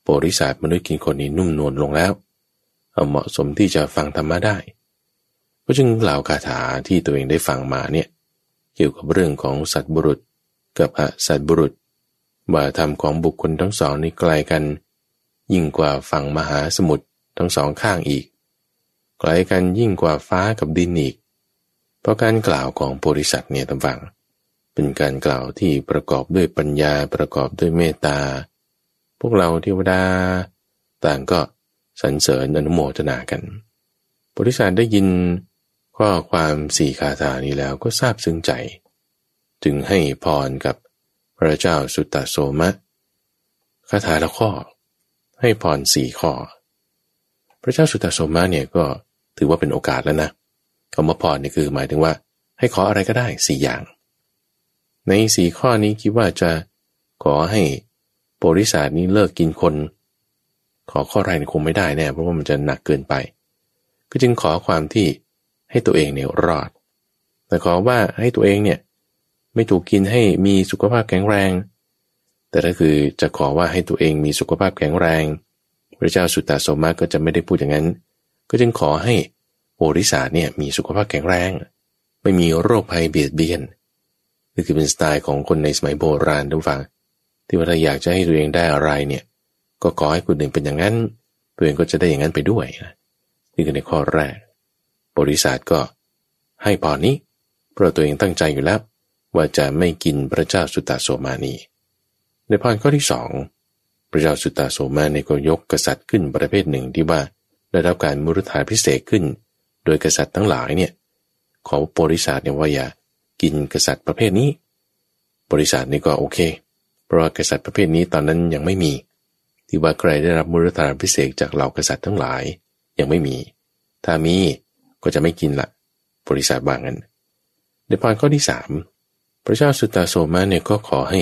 โพธิสัตว์มนุษย์กินคนนี้นุ่มนวลลงแล้ว เอาเหมาะสมที่จะฟังธรรมะได้ ก็จึงกล่าวคาถาที่ตัวเองได้ฟังมาเนี่ยเกี่ยวกับเรื่องของสัตว์บุรุษ กับอสัตว์บุรุษว่าธรรมของบุคคลทั้งสองนี้ไกลกัน ยิ่งกว่าฝั่งมหาสมุทรทั้งสองข้างอีก ไกลกันยิ่งกว่าฟ้ากับดินอีก เพราะการกล่าวของโพธิสัตว์เนี่ยตำฝังเป็นการกล่าวที่ประกอบด้วยปัญญาประกอบด้วยเมตตา พวกเราเทวดา ต่างก็สรรเสริญอนุโมทนากันโพธิสัตว์ได้ยิน ข้อความสี่คาถานี้แล้วก็ทราบซึ้งใจ จึงให้พรกับพระเจ้าสุตตโสมะคาถาละข้อ ให้พรสี่ข้อ พระเจ้าสุตตโสมะเนี่ยก็ถือว่าเป็นโอกาสแล้วนะคำว่าพรนี่คือหมายถึงว่า ให้ขออะไรก็ได้สี่อย่าง ในสี่ข้อนี้คิดว่าจะขอให้บริษัทนี้เลิกกินคน ขอข้อไรคงไม่ได้แน่เพราะว่ามันจะหนักเกินไป ก็จึงขอความที่ ให้ตัวเองเนี่ยรอด แต่ขอว่าให้ตัวเองเนี่ยไม่ถูกกินให้มีสุขภาพแข็งแรง แต่ถ้าคือจะขอว่าให้ตัวเองมีสุขภาพแข็งแรง พระเจ้าสุตตาสมาก็จะไม่ได้พูดอย่างนั้น ก็จึงขอให้โอริสาเนี่ยมีสุขภาพแข็งแรง ไม่มีโรคภัยเบียดเบียนนี่คือเป็นสไตล์ของคนในสมัยโบราณทุกฝังที่ว่าถ้าอยากจะให้ตัวเองได้อะไรเนี่ยก็ขอให้คนหนึ่งเป็นอย่างนั้น ตัวเองก็จะได้อย่างนั้นไปด้วยนะนี่คือในข้อแรก ริษัทก็ให้พรนี้ เพราะตัวเองตั้งใจอยู่แล้ว ว่าจะไม่กินพระเจ้าสุตตาโสมานี ในพรข้อที่สองพระเจ้าสุตตาโสมาในก็ยกกษัตริย์ขึ้นประเภทหนึ่งที่ว่าได้รับการมุรธาพิเศษขึ้น โดยกษัตริย์ทั้งหลายเนี่ยขอบริษัทเนี่ยว่าอย่ากินกษัตริย์ประเภทนี้บริษัทนี่ก็โอเค เพราะว่ากษัตริย์ประเภทนี้ตอนนั้นยังไม่มี ที่ว่าใครได้รับมุรธาพิเศษจากเหล่ากษัตริย์ทั้งหลายยังไม่มี ถ้ามี ก็จะไม่กินละบริษัทบางนั้นในพรข้อที่สามพระเจ้าสุตตาโสมาเนี่ยก็ขอให้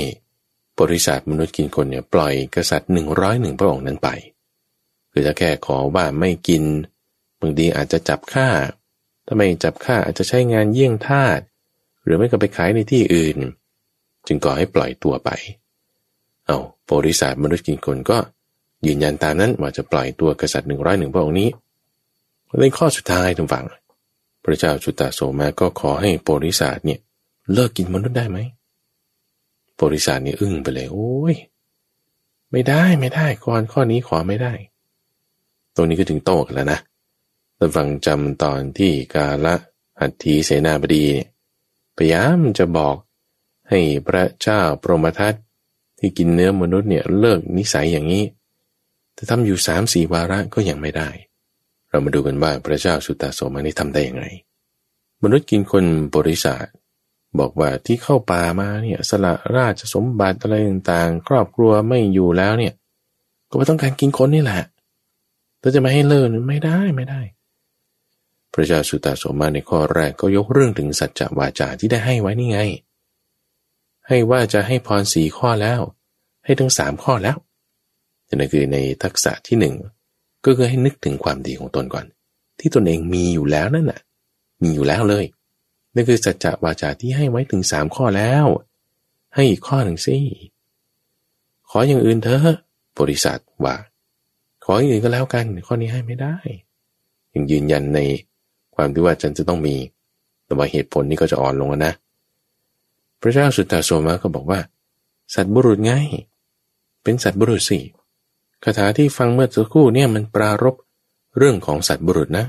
บริษัทมนุษย์กินคนเนี่ยปล่อยกษัตริย์หนึ่งร้อยหนึ่งพระองค์นั้นไปคือจะแค่ขอว่าไม่กินบางทีอาจจะจับฆ่าถ้าไม่จับฆ่าอาจจะใช้งานเยี่ยงทาสหรือไม่ก็ไปขายในที่อื่น จึงก่อให้ปล่อยตัวไป เอาบริษัทมนุษย์กินคนก็ยืนยันตามนั้นว่าจะปล่อยตัวกษัตริย์หนึ่งร้อยหนึ่งพระองค์นี้ ในข้อสุดท้ายทุกฝั่งพระเจ้าจุตาโสมาก็ขอให้บริษัทเนี่ยเลิกกินมนุษย์ได้ไหมบริษัทนี่ยอึ้งไปเลย โอ้ยไม่ได้ไม่ได้ก่อนข้อนี้ขอไม่ได้ ตรงนี้ก็ถึงโตกันแล้วนะแต่ฟังจำตอนที่กาละอัตถีเสนาบดีเนี่ยพยายามจะบอกให้พระเจ้าปรมทัตที่กินเนื้อมนุษย์เนี่ยเลิกนิสัยอย่างนี้ แต่ทำอยู่สามสี่วาระก็ยังไม่ได้ เรามาดูกันว่าพระเจ้าสุตตาโสมานี่ทำได้อย่างไร มนุษย์กินคนบริษัทบอกว่าที่เข้าป่ามาเนี่ยสละราชสมบัติอะไรต่างๆ ครอบครัวไม่อยู่แล้วเนี่ย ก็ไม่ต้องการกินคนนี่แหละเราจะมาให้เลิกไม่ได้ไม่ได้ พระเจ้าสุตตาสมาในข้อแรกก็ยกเรื่องถึงสัจจวาจาที่ได้ให้ไว้นี่ไง ให้ว่าจะให้พรสี่ข้อแล้ว ให้ทั้งสามข้อแล้วนั่นคือในทักษะที่หนึ่ง ก็คือให้นึกถึงความดีของตนก่อน ที่ตนเองมีอยู่แล้วนั่นน่ะ มีอยู่แล้วเลยนั่นคือสัจจะวาจาที่ให้ไว้ถึงสามข้อแล้ว ให้อีกข้อหนึ่งสิขออย่างอื่นเถอะบริษัทว่า ขออย่างอื่นก็แล้วกัน ข้อนี้ให้ไม่ได้ยังยืนยันในความที่ว่าฉันจะต้องมี แต่ว่าเหตุผลนี้ก็จะอ่อนลงนะ พระเจ้าสุตตาโสมาก็บอกว่า สัตว์บุรุษไงเป็นสัตว์บุรุษสิ คาถาที่ฟังเมื่อสักครู่เนี่ยมันปรารบเรื่องของสัตว์บุรุษนะ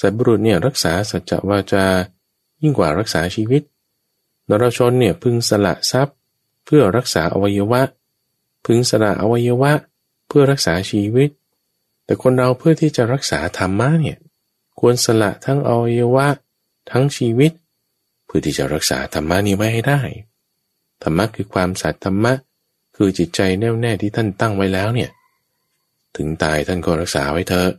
สัตว์บุรุษเนี่ยรักษาสัจจะวาจายิ่งกว่ารักษาชีวิต นรชนเนี่ยพึงสละทรัพย์ เพื่อรักษาอวัยวะ พึงสละอวัยวะ เพื่อรักษาชีวิต แต่คนเราเพื่อที่จะรักษาธรรมะเนี่ยควรสละทั้งอวัยวะ ทั้งชีวิต เพื่อที่จะรักษาธรรมะนี้ไว้ให้ได้ ธรรมะคือความสัตย์ธรรมะ คือจิตใจแน่วแน่ที่ท่านตั้งไว้แล้วเนี่ย ถึงตายท่านก็รักษาไว้เถอะ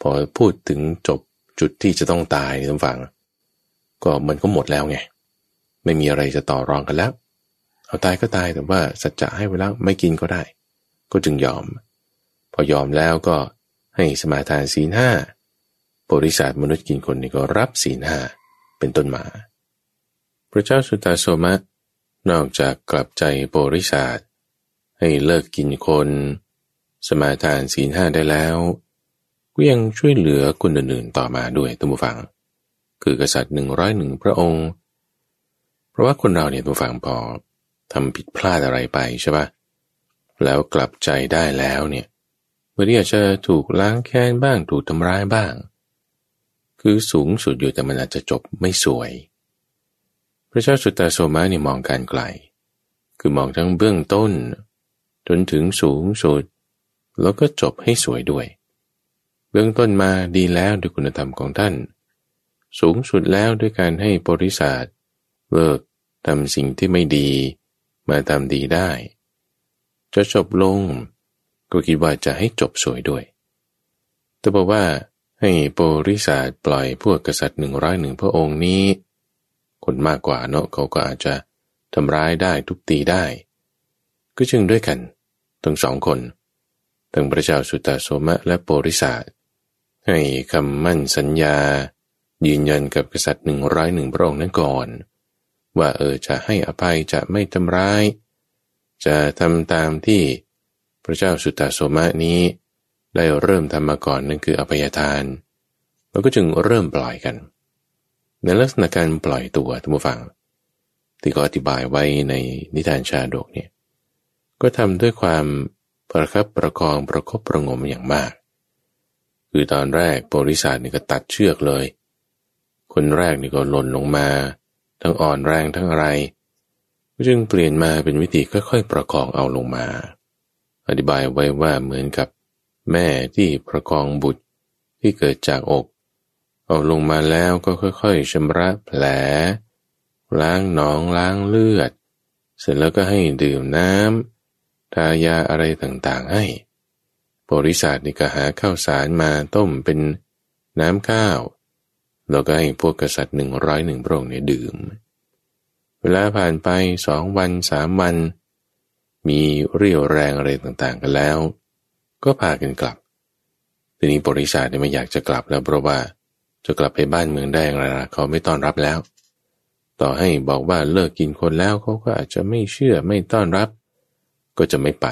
พอพูดถึงจบจุดที่จะต้องตายท่านฟัง ก็มันก็หมดแล้วไง ไม่มีอะไรจะต่อรองกันแล้ว เอาตายก็ตายแต่ว่าสัจจะให้ไว้แล้วไม่กินก็ได้ ก็จึงยอม พอยอมแล้วก็ให้สมาทานศีลห้าบริษัทมนุษย์กินคนนี่ก็รับศีลห้าเป็นต้นมา พระเจ้าสุตาโสมะนอกจากกลับใจบริษัทให้เลิกกินคน สมาทานศีลห้าได้แล้วก็ยังช่วยเหลือคนอื่นๆต่อมาด้วยตัมบูฟัง คือกษัตริย์หนึ่งร้อยหนึ่งพระองค์ เพราะว่าคนเราเนี่ยตัวฟังพอทำผิดพลาดอะไรไปใช่ปะแล้วกลับใจได้แล้วเนี่ยเมื่อที่จะถูกล้างแค้นบ้างถูกทำร้ายบ้าง คือสูงสุดอยู่แต่มันอาจจะจบไม่สวย พระเจ้าสุตตาโสมาเนี่ยมองการไกล คือมองทั้งเบื้องต้น จนถึงสูงสุด แล้วก็จบให้สวยด้วย เบื้องต้นมาดีแล้วด้วยคุณธรรมของท่าน สูงสุดแล้วด้วยการให้บริษัทเลิกทำสิ่งที่ไม่ดี มาทำดีได้ จะจบลง ก็คิดว่าจะให้จบสวยด้วย แต่บอกว่าให้บริษัทปล่อยพวกกษัตริย์หนึ่งร้อยหนึ่งพระองค์นี้ คนมากกว่าเนาะเขาก็อาจจะทำร้ายได้ทุบตีได้ ก็จึงด้วยกันทั้งสองคน ทั้งพระเจ้าสุตตาโสมะและบริษัทให้คำมั่นสัญญา ยืนยันกับกษัตริย์หนึ่งร้อยหนึ่งพระองค์นั้นก่อน ว่าเออจะให้อภัยจะไม่ทำร้าย จะทำตามที่พระเจ้าสุตตาโสมะนี้ได้เริ่มทำมาก่อนนั่นคืออภัยทาน แล้วก็จึงเริ่มปล่อยกัน ในลักษณะการปล่อยตัวท่านผู้ฟัง ที่ก็อธิบายไว้ในนิทานชาดกเนี่ยก็ทำด้วยความ ประคับประคองประคบประงมอย่างมาก คือตอนแรกบริษัทนี่ก็ตัดเชือกเลย คนแรกนี่ก็หล่นลงมา ทั้งอ่อนแรงทั้งอะไร จึงเปลี่ยนมาเป็นวิธีค่อยๆ ประคองเอาลงมา อธิบายไว้ว่าเหมือนกับแม่ที่ประคองบุตรที่เกิดจากอก เอาลงมาแล้วก็ค่อยๆชำระแผล ล้างหนองล้างเลือด เสร็จแล้วก็ให้ดื่มน้ำ ทายาอะไรต่างๆให้บริษัทนี่ก็หาข้าวสารมาต้มเป็นน้ำข้าว แล้วก็ให้พวกกษัตริย์หนึ่งร้อยหนึ่งพระองค์เนี่ยดื่ม เวลาผ่านไปสองวันสามวัน มีเรี่ยวแรงอะไรต่างๆกันแล้ว ก็พากันกลับ ทีนี้บริษัทเนี่ยไม่อยากจะกลับแล้วเพราะว่าจะกลับไปบ้านเมืองได้อย่างไรเขาไม่ต้อนรับแล้ว ต่อให้บอกว่าเลิกกินคนแล้วเขาก็อาจจะไม่เชื่อไม่ต้อนรับ ก็จะไม่ไป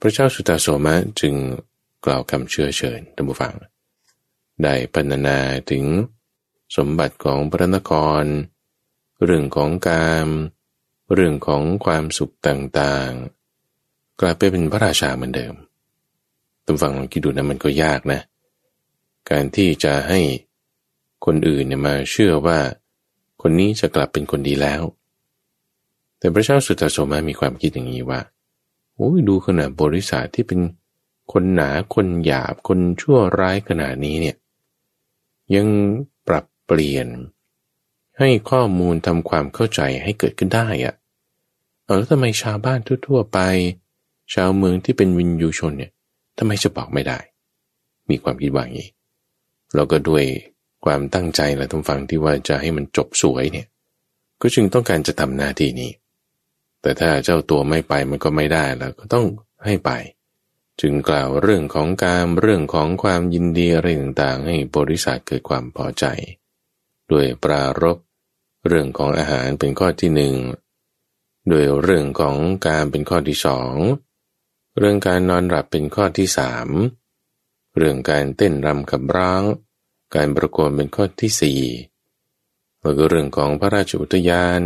พระเจ้าสุตาโสมะจึงกล่าวคำเชื่อเชิญท่านผู้ฟัง ได้พรรณนาถึงสมบัติของพระนคร เรื่องของการเรื่องของความสุขต่างๆ กลายไปเป็นพระราชาเหมือนเดิมตำฟังลองคิดดูนะมันก็ยากนะ การที่จะให้คนอื่นเนี่ยมาเชื่อว่า คนนี้จะกลับเป็นคนดีแล้ว แต่พระเจ้าสุตโสมามีความคิดอย่างนี้ว่าโอ้ยดูขนาดบริษัทที่เป็นคนหนาคนหยาบคนชั่วร้ายขนาดนี้เนี่ยยังปรับเปลี่ยน ให้ข้อมูลทำความเข้าใจให้เกิดขึ้นได้อะเออแล้วทำไมชาวบ้านทั่วๆไป ชาวเมืองที่เป็นวินยูชนเนี่ยทำไมจะบอกไม่ได้ มีความคิดว่างี้เราก็ด้วยความตั้งใจและทุกฝังที่ว่าจะให้มันจบสวยเนี่ย ก็จึงต้องการจะทำหน้าที่นี้ แต่ถ้าเจ้าตัวไม่ไปมันก็ไม่ได้แล้วก็ต้องให้ไป จึงกล่าวเรื่องของการเรื่องของความยินดีอะไรต่างๆให้บริษัทเกิดความพอใจ ด้วยปรารบเรื่องของอาหารเป็นข้อที่หนึ่งโดยเรื่องของการเป็นข้อที่สองเรื่องการนอนหลับเป็นข้อที่สามเรื่องการเต้นรำขับร้อง การประกวดเป็นข้อที่สี่แล้วก็เรื่องของพระราชอุทยาน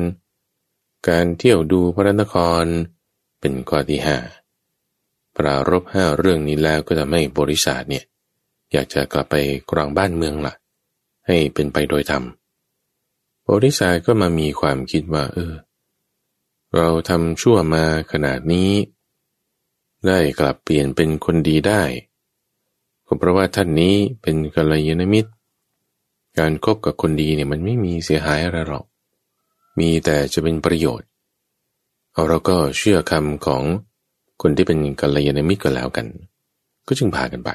การเที่ยวดูพระนคร เป็นข้อที่ห้าปรารบห้าเรื่องนี้แล้วก็จะไม่บริษัทเนี่ย อยากจะกลับไปกรองบ้านเมืองละ่ะ ให้เป็นไปโดยธรรมบริษัทก็มามีความคิดว่า เออ เราทำชั่วมาขนาดนี้ ได้กลับเปลี่ยนเป็นคนดีได้ก็เพราะว่าท่านนี้เป็นกัลยาณมิตร การคบกับคนดีเนี่ยมันไม่มีเสียหายอะไรหรอก มีแต่จะเป็นประโยชน์เอาเราก็เชื่อคำของคนที่เป็นกัลยาณมิตรก็แล้วกัน ก็จึงพากันไป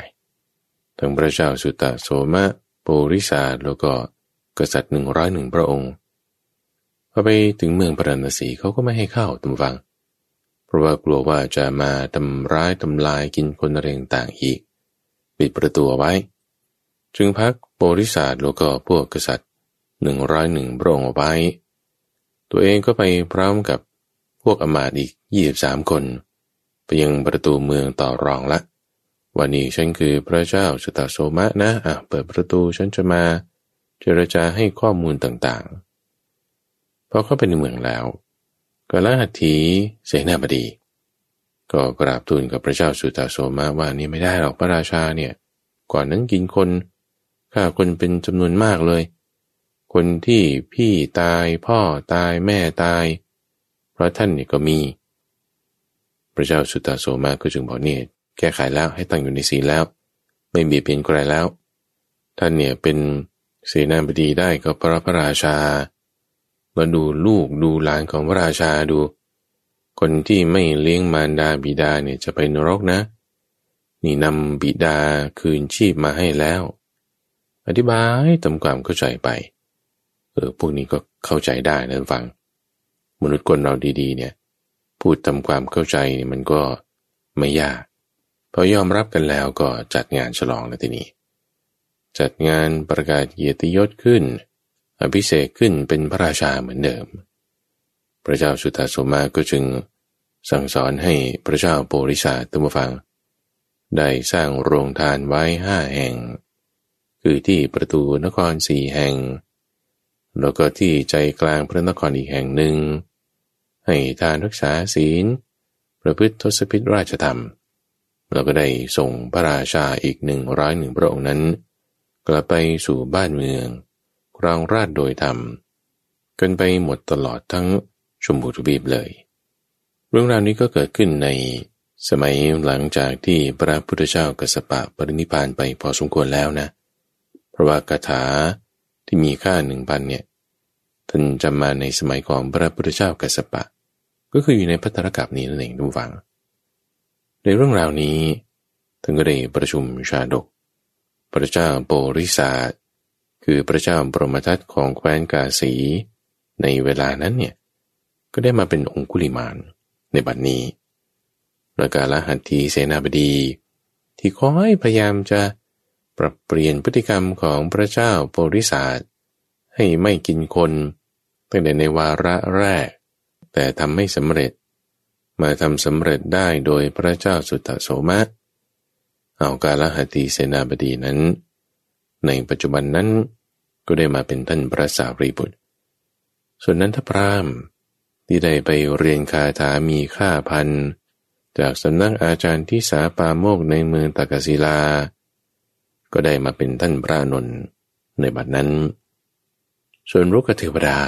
ทั้งพระเจ้าสุตตะโสมะปุริสาแล้วก็กษัตริย์หนึ่งร้อยหนึ่งพระองค์พอไปถึงเมืองปรณสีเขาก็ไม่ให้เข้าตุมฟัง เพราะว่ากลัวว่าจะมาทำร้ายทำลายกินคนเรงต่างอีก ปิดประตูไว้ จึงพักโบริษัทแล้วก็พวกกษัตริย์หนึ่งร้อยหนึ่งพระองค์ไว้ ตัวเองก็ไปพร้อมกับพวกอมาตอีกยี่สิบสามคน ไปยังประตูเมืองต่อรองละ วันนี้ฉันคือพระเจ้าสตาโสมะนะอะเปิดประตูฉันจะมา เจรจาให้ข้อมูลต่างๆ พอเข้าไปในเมืองแล้วกลหัตถีเสนาบดี ก็กราบทูลกับพระเจ้าสุตาโสมาว่านี่ไม่ได้หรอกพระราชาเนี่ย ก่อนนั้นกินคนฆ่าคนเป็นจำนวนมากเลย คนที่พี่ตายพ่อตายแม่ตาย เพราะท่านนี่ก็มี พระเจ้าสุตตาโสมาก็จึงบอกเนี่ยแก้ไขแล้วให้ตั้งอยู่ในศีลแล้ว ไม่มีเปลี่ยนใครแล้ว ท่านเนี่ยเป็นเสนาบดีได้ก็พระพระราชามาดูลูกดูหลานของพระราชาดู คนที่ไม่เลี้ยงมารดาบิดาเนี่ยจะไปนรกนะ นี่นำบิดาคืนชีพมาให้แล้ว อธิบายทำความเข้าใจไป เออพวกนี้ก็เข้าใจได้นะฟัง มนุษย์คนเราดีๆ เนี่ย พูดทำความเข้าใจมันก็ไม่ยากพอยอมรับกันแล้วก็จัดงานฉลองแล้วทีนี้ จัดงานประกาศเกียรติยศขึ้น อภิเษกขึ้นเป็นพระราชาเหมือนเดิม พระเจ้าสุตตสมาก็จึงสั่งสอนให้พระเจ้าโปริสาตัมฟัง ได้สร้างโรงทานไว้ห้าแห่ง คือที่ประตูนครสี่แห่ง แล้วก็ที่ใจกลางพระนครอีกแห่งหนึ่ง ให้ทานรักษาศีล ประพฤติทศพิธราชธรรม แล้วก็ได้ส่งพระราชาอีกหนึ่งร้อยหนึ่งพระองค์นั้น กลับไปสู่บ้านเมืองครองราชโดยธรรม กันไปหมดตลอดทั้งชมพูทวีปเลย เรื่องราวนี้ก็เกิดขึ้นในสมัยหลังจากที่พระพุทธเจ้ากัสปะปรินิพานไปพอสมควรแล้วนะ เพราะว่าคาถา ที่มีค่าหนึ่งพันเนี่ยท่านจำมาในสมัยของพระพุทธเจ้ากัสปะ ก็คืออยู่ในพัทธรกับนี้นั่นเองทุกฝัง ในเรื่องราวนี้ท่านก็ได้ประชุมชาดก พระเจ้าโปริสาคือพระเจ้าบรมทัตของแคว้นกาสี ในเวลานั้นเนี่ยก็ได้มาเป็นองคุลิมานในบัดนี้ระกาลหัตถีเสนาบดี ที่คอยพยายามจะ ปรับเปลี่ยนพฤติกรรมของพระเจ้าโพธิสัตว์ให้ไม่กินคนตั้งแต่ในวาระแรก แต่ทำไม่สำเร็จ มาทำสำเร็จได้โดยพระเจ้าสุตโสมะเอากาลหัตีเสนาบดีนั้น ในปัจจุบันนั้นก็ได้มาเป็นท่านพระสารีบุตร ส่วนนั้นถ้าพรามที่ได้ไปเรียนคาถามีค่าพัน จากสำนักอาจารย์ที่สาปาโมกในเมืองตากศิลา ก็ได้มาเป็นท่านพระนนท์ในบัดนั้น ส่วนรุกเทวดา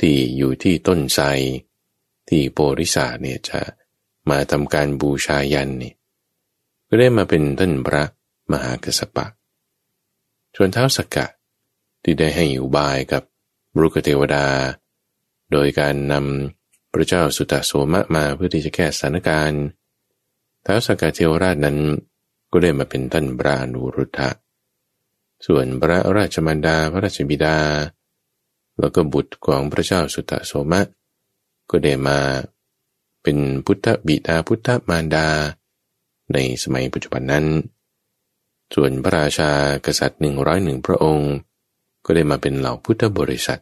ที่อยู่ที่ต้นไทรที่โปริสาเนี่ยจะมาทำการบูชายันนี่ก็ได้มาเป็นท่านพระมหากษัตริย์ส่วนเท้าสกกะที่ได้ให้อุบายกับรุกเทวดา โดยการนำพระเจ้าสุตตโสมะมาเพื่อที่จะแก้สถานการณ์ท้าวสกกะเทวราชนั้น ก็ได้มาเป็นท่านบรานุรุทธะ ส่วนพระราชมารดาพระราชบิดา แล้วก็บุตรของพระเจ้าสุตโสมะ ก็ได้มาเป็นพุทธบิดาพุทธมารดา ในสมัยปัจจุบันนั้น ส่วนพระราชากษัตริย์หนึ่งร้อยหนึ่งพระองค์ ก็ได้มาเป็นเหล่าพุทธบริษัท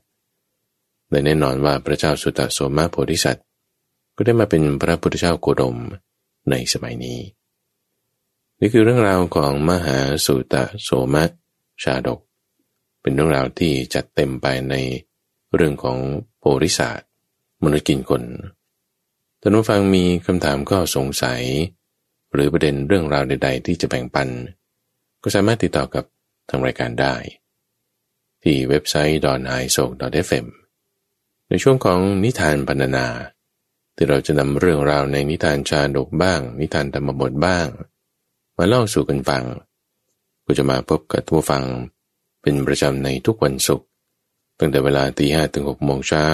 และแน่นอนว่าพระเจ้าสุตโสมโพธิสัตว์ ก็ได้มาเป็นพระพุทธเจ้าโคดมในสมัยนี้ นี่คือเรื่องราวของมหาสุตตโสมะชาดก เป็นเรื่องราวที่จัดเต็มไปในเรื่องของโพธิสัตว์มนุษย์กินคนท่านผู้ฟังมีคำถามก็สงสัย หรือประเด็นเรื่องราวใด ๆ ที่จะแบ่งปัน ก็สามารถติดต่อกับทางรายการได้ ที่เว็บไซต์ d o n i s o f m ในช่วงของนิทานบรรณนา ที่เราจะนำเรื่องราวในนิทานชาดกบ้าง นิทานธรรมบทบ้าง มาเล่าสู่กันฟังก็จะมาพบกับผู้ฟังเป็นประจำในทุกวันศุกร์ตั้งแต่เวลาตีห้ถึงหกโมงเช้า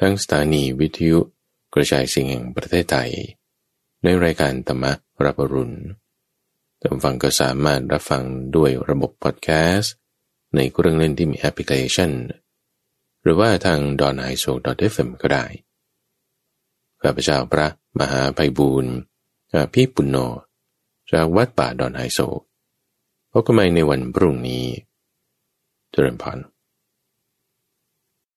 ทั้งสถานีวิทยุกระจายเสียงแห่งประเทศไทย ในรายการธรรมรับรุณท่านฟังก็สามารถรับฟังด้วยระบบพอดแคสต์ ในเครื่องเล่นที่มีแอปพลิเคชัน หรือว่าทางดอนไอโซดอทเอฟก็ได้ข้าพเจ้าพระมหาไพบูรพี่ปุณโญ จากวัดป่าดอนไฮโซพบกันใหม่ในวันพรุ่งนี้ เจริญพร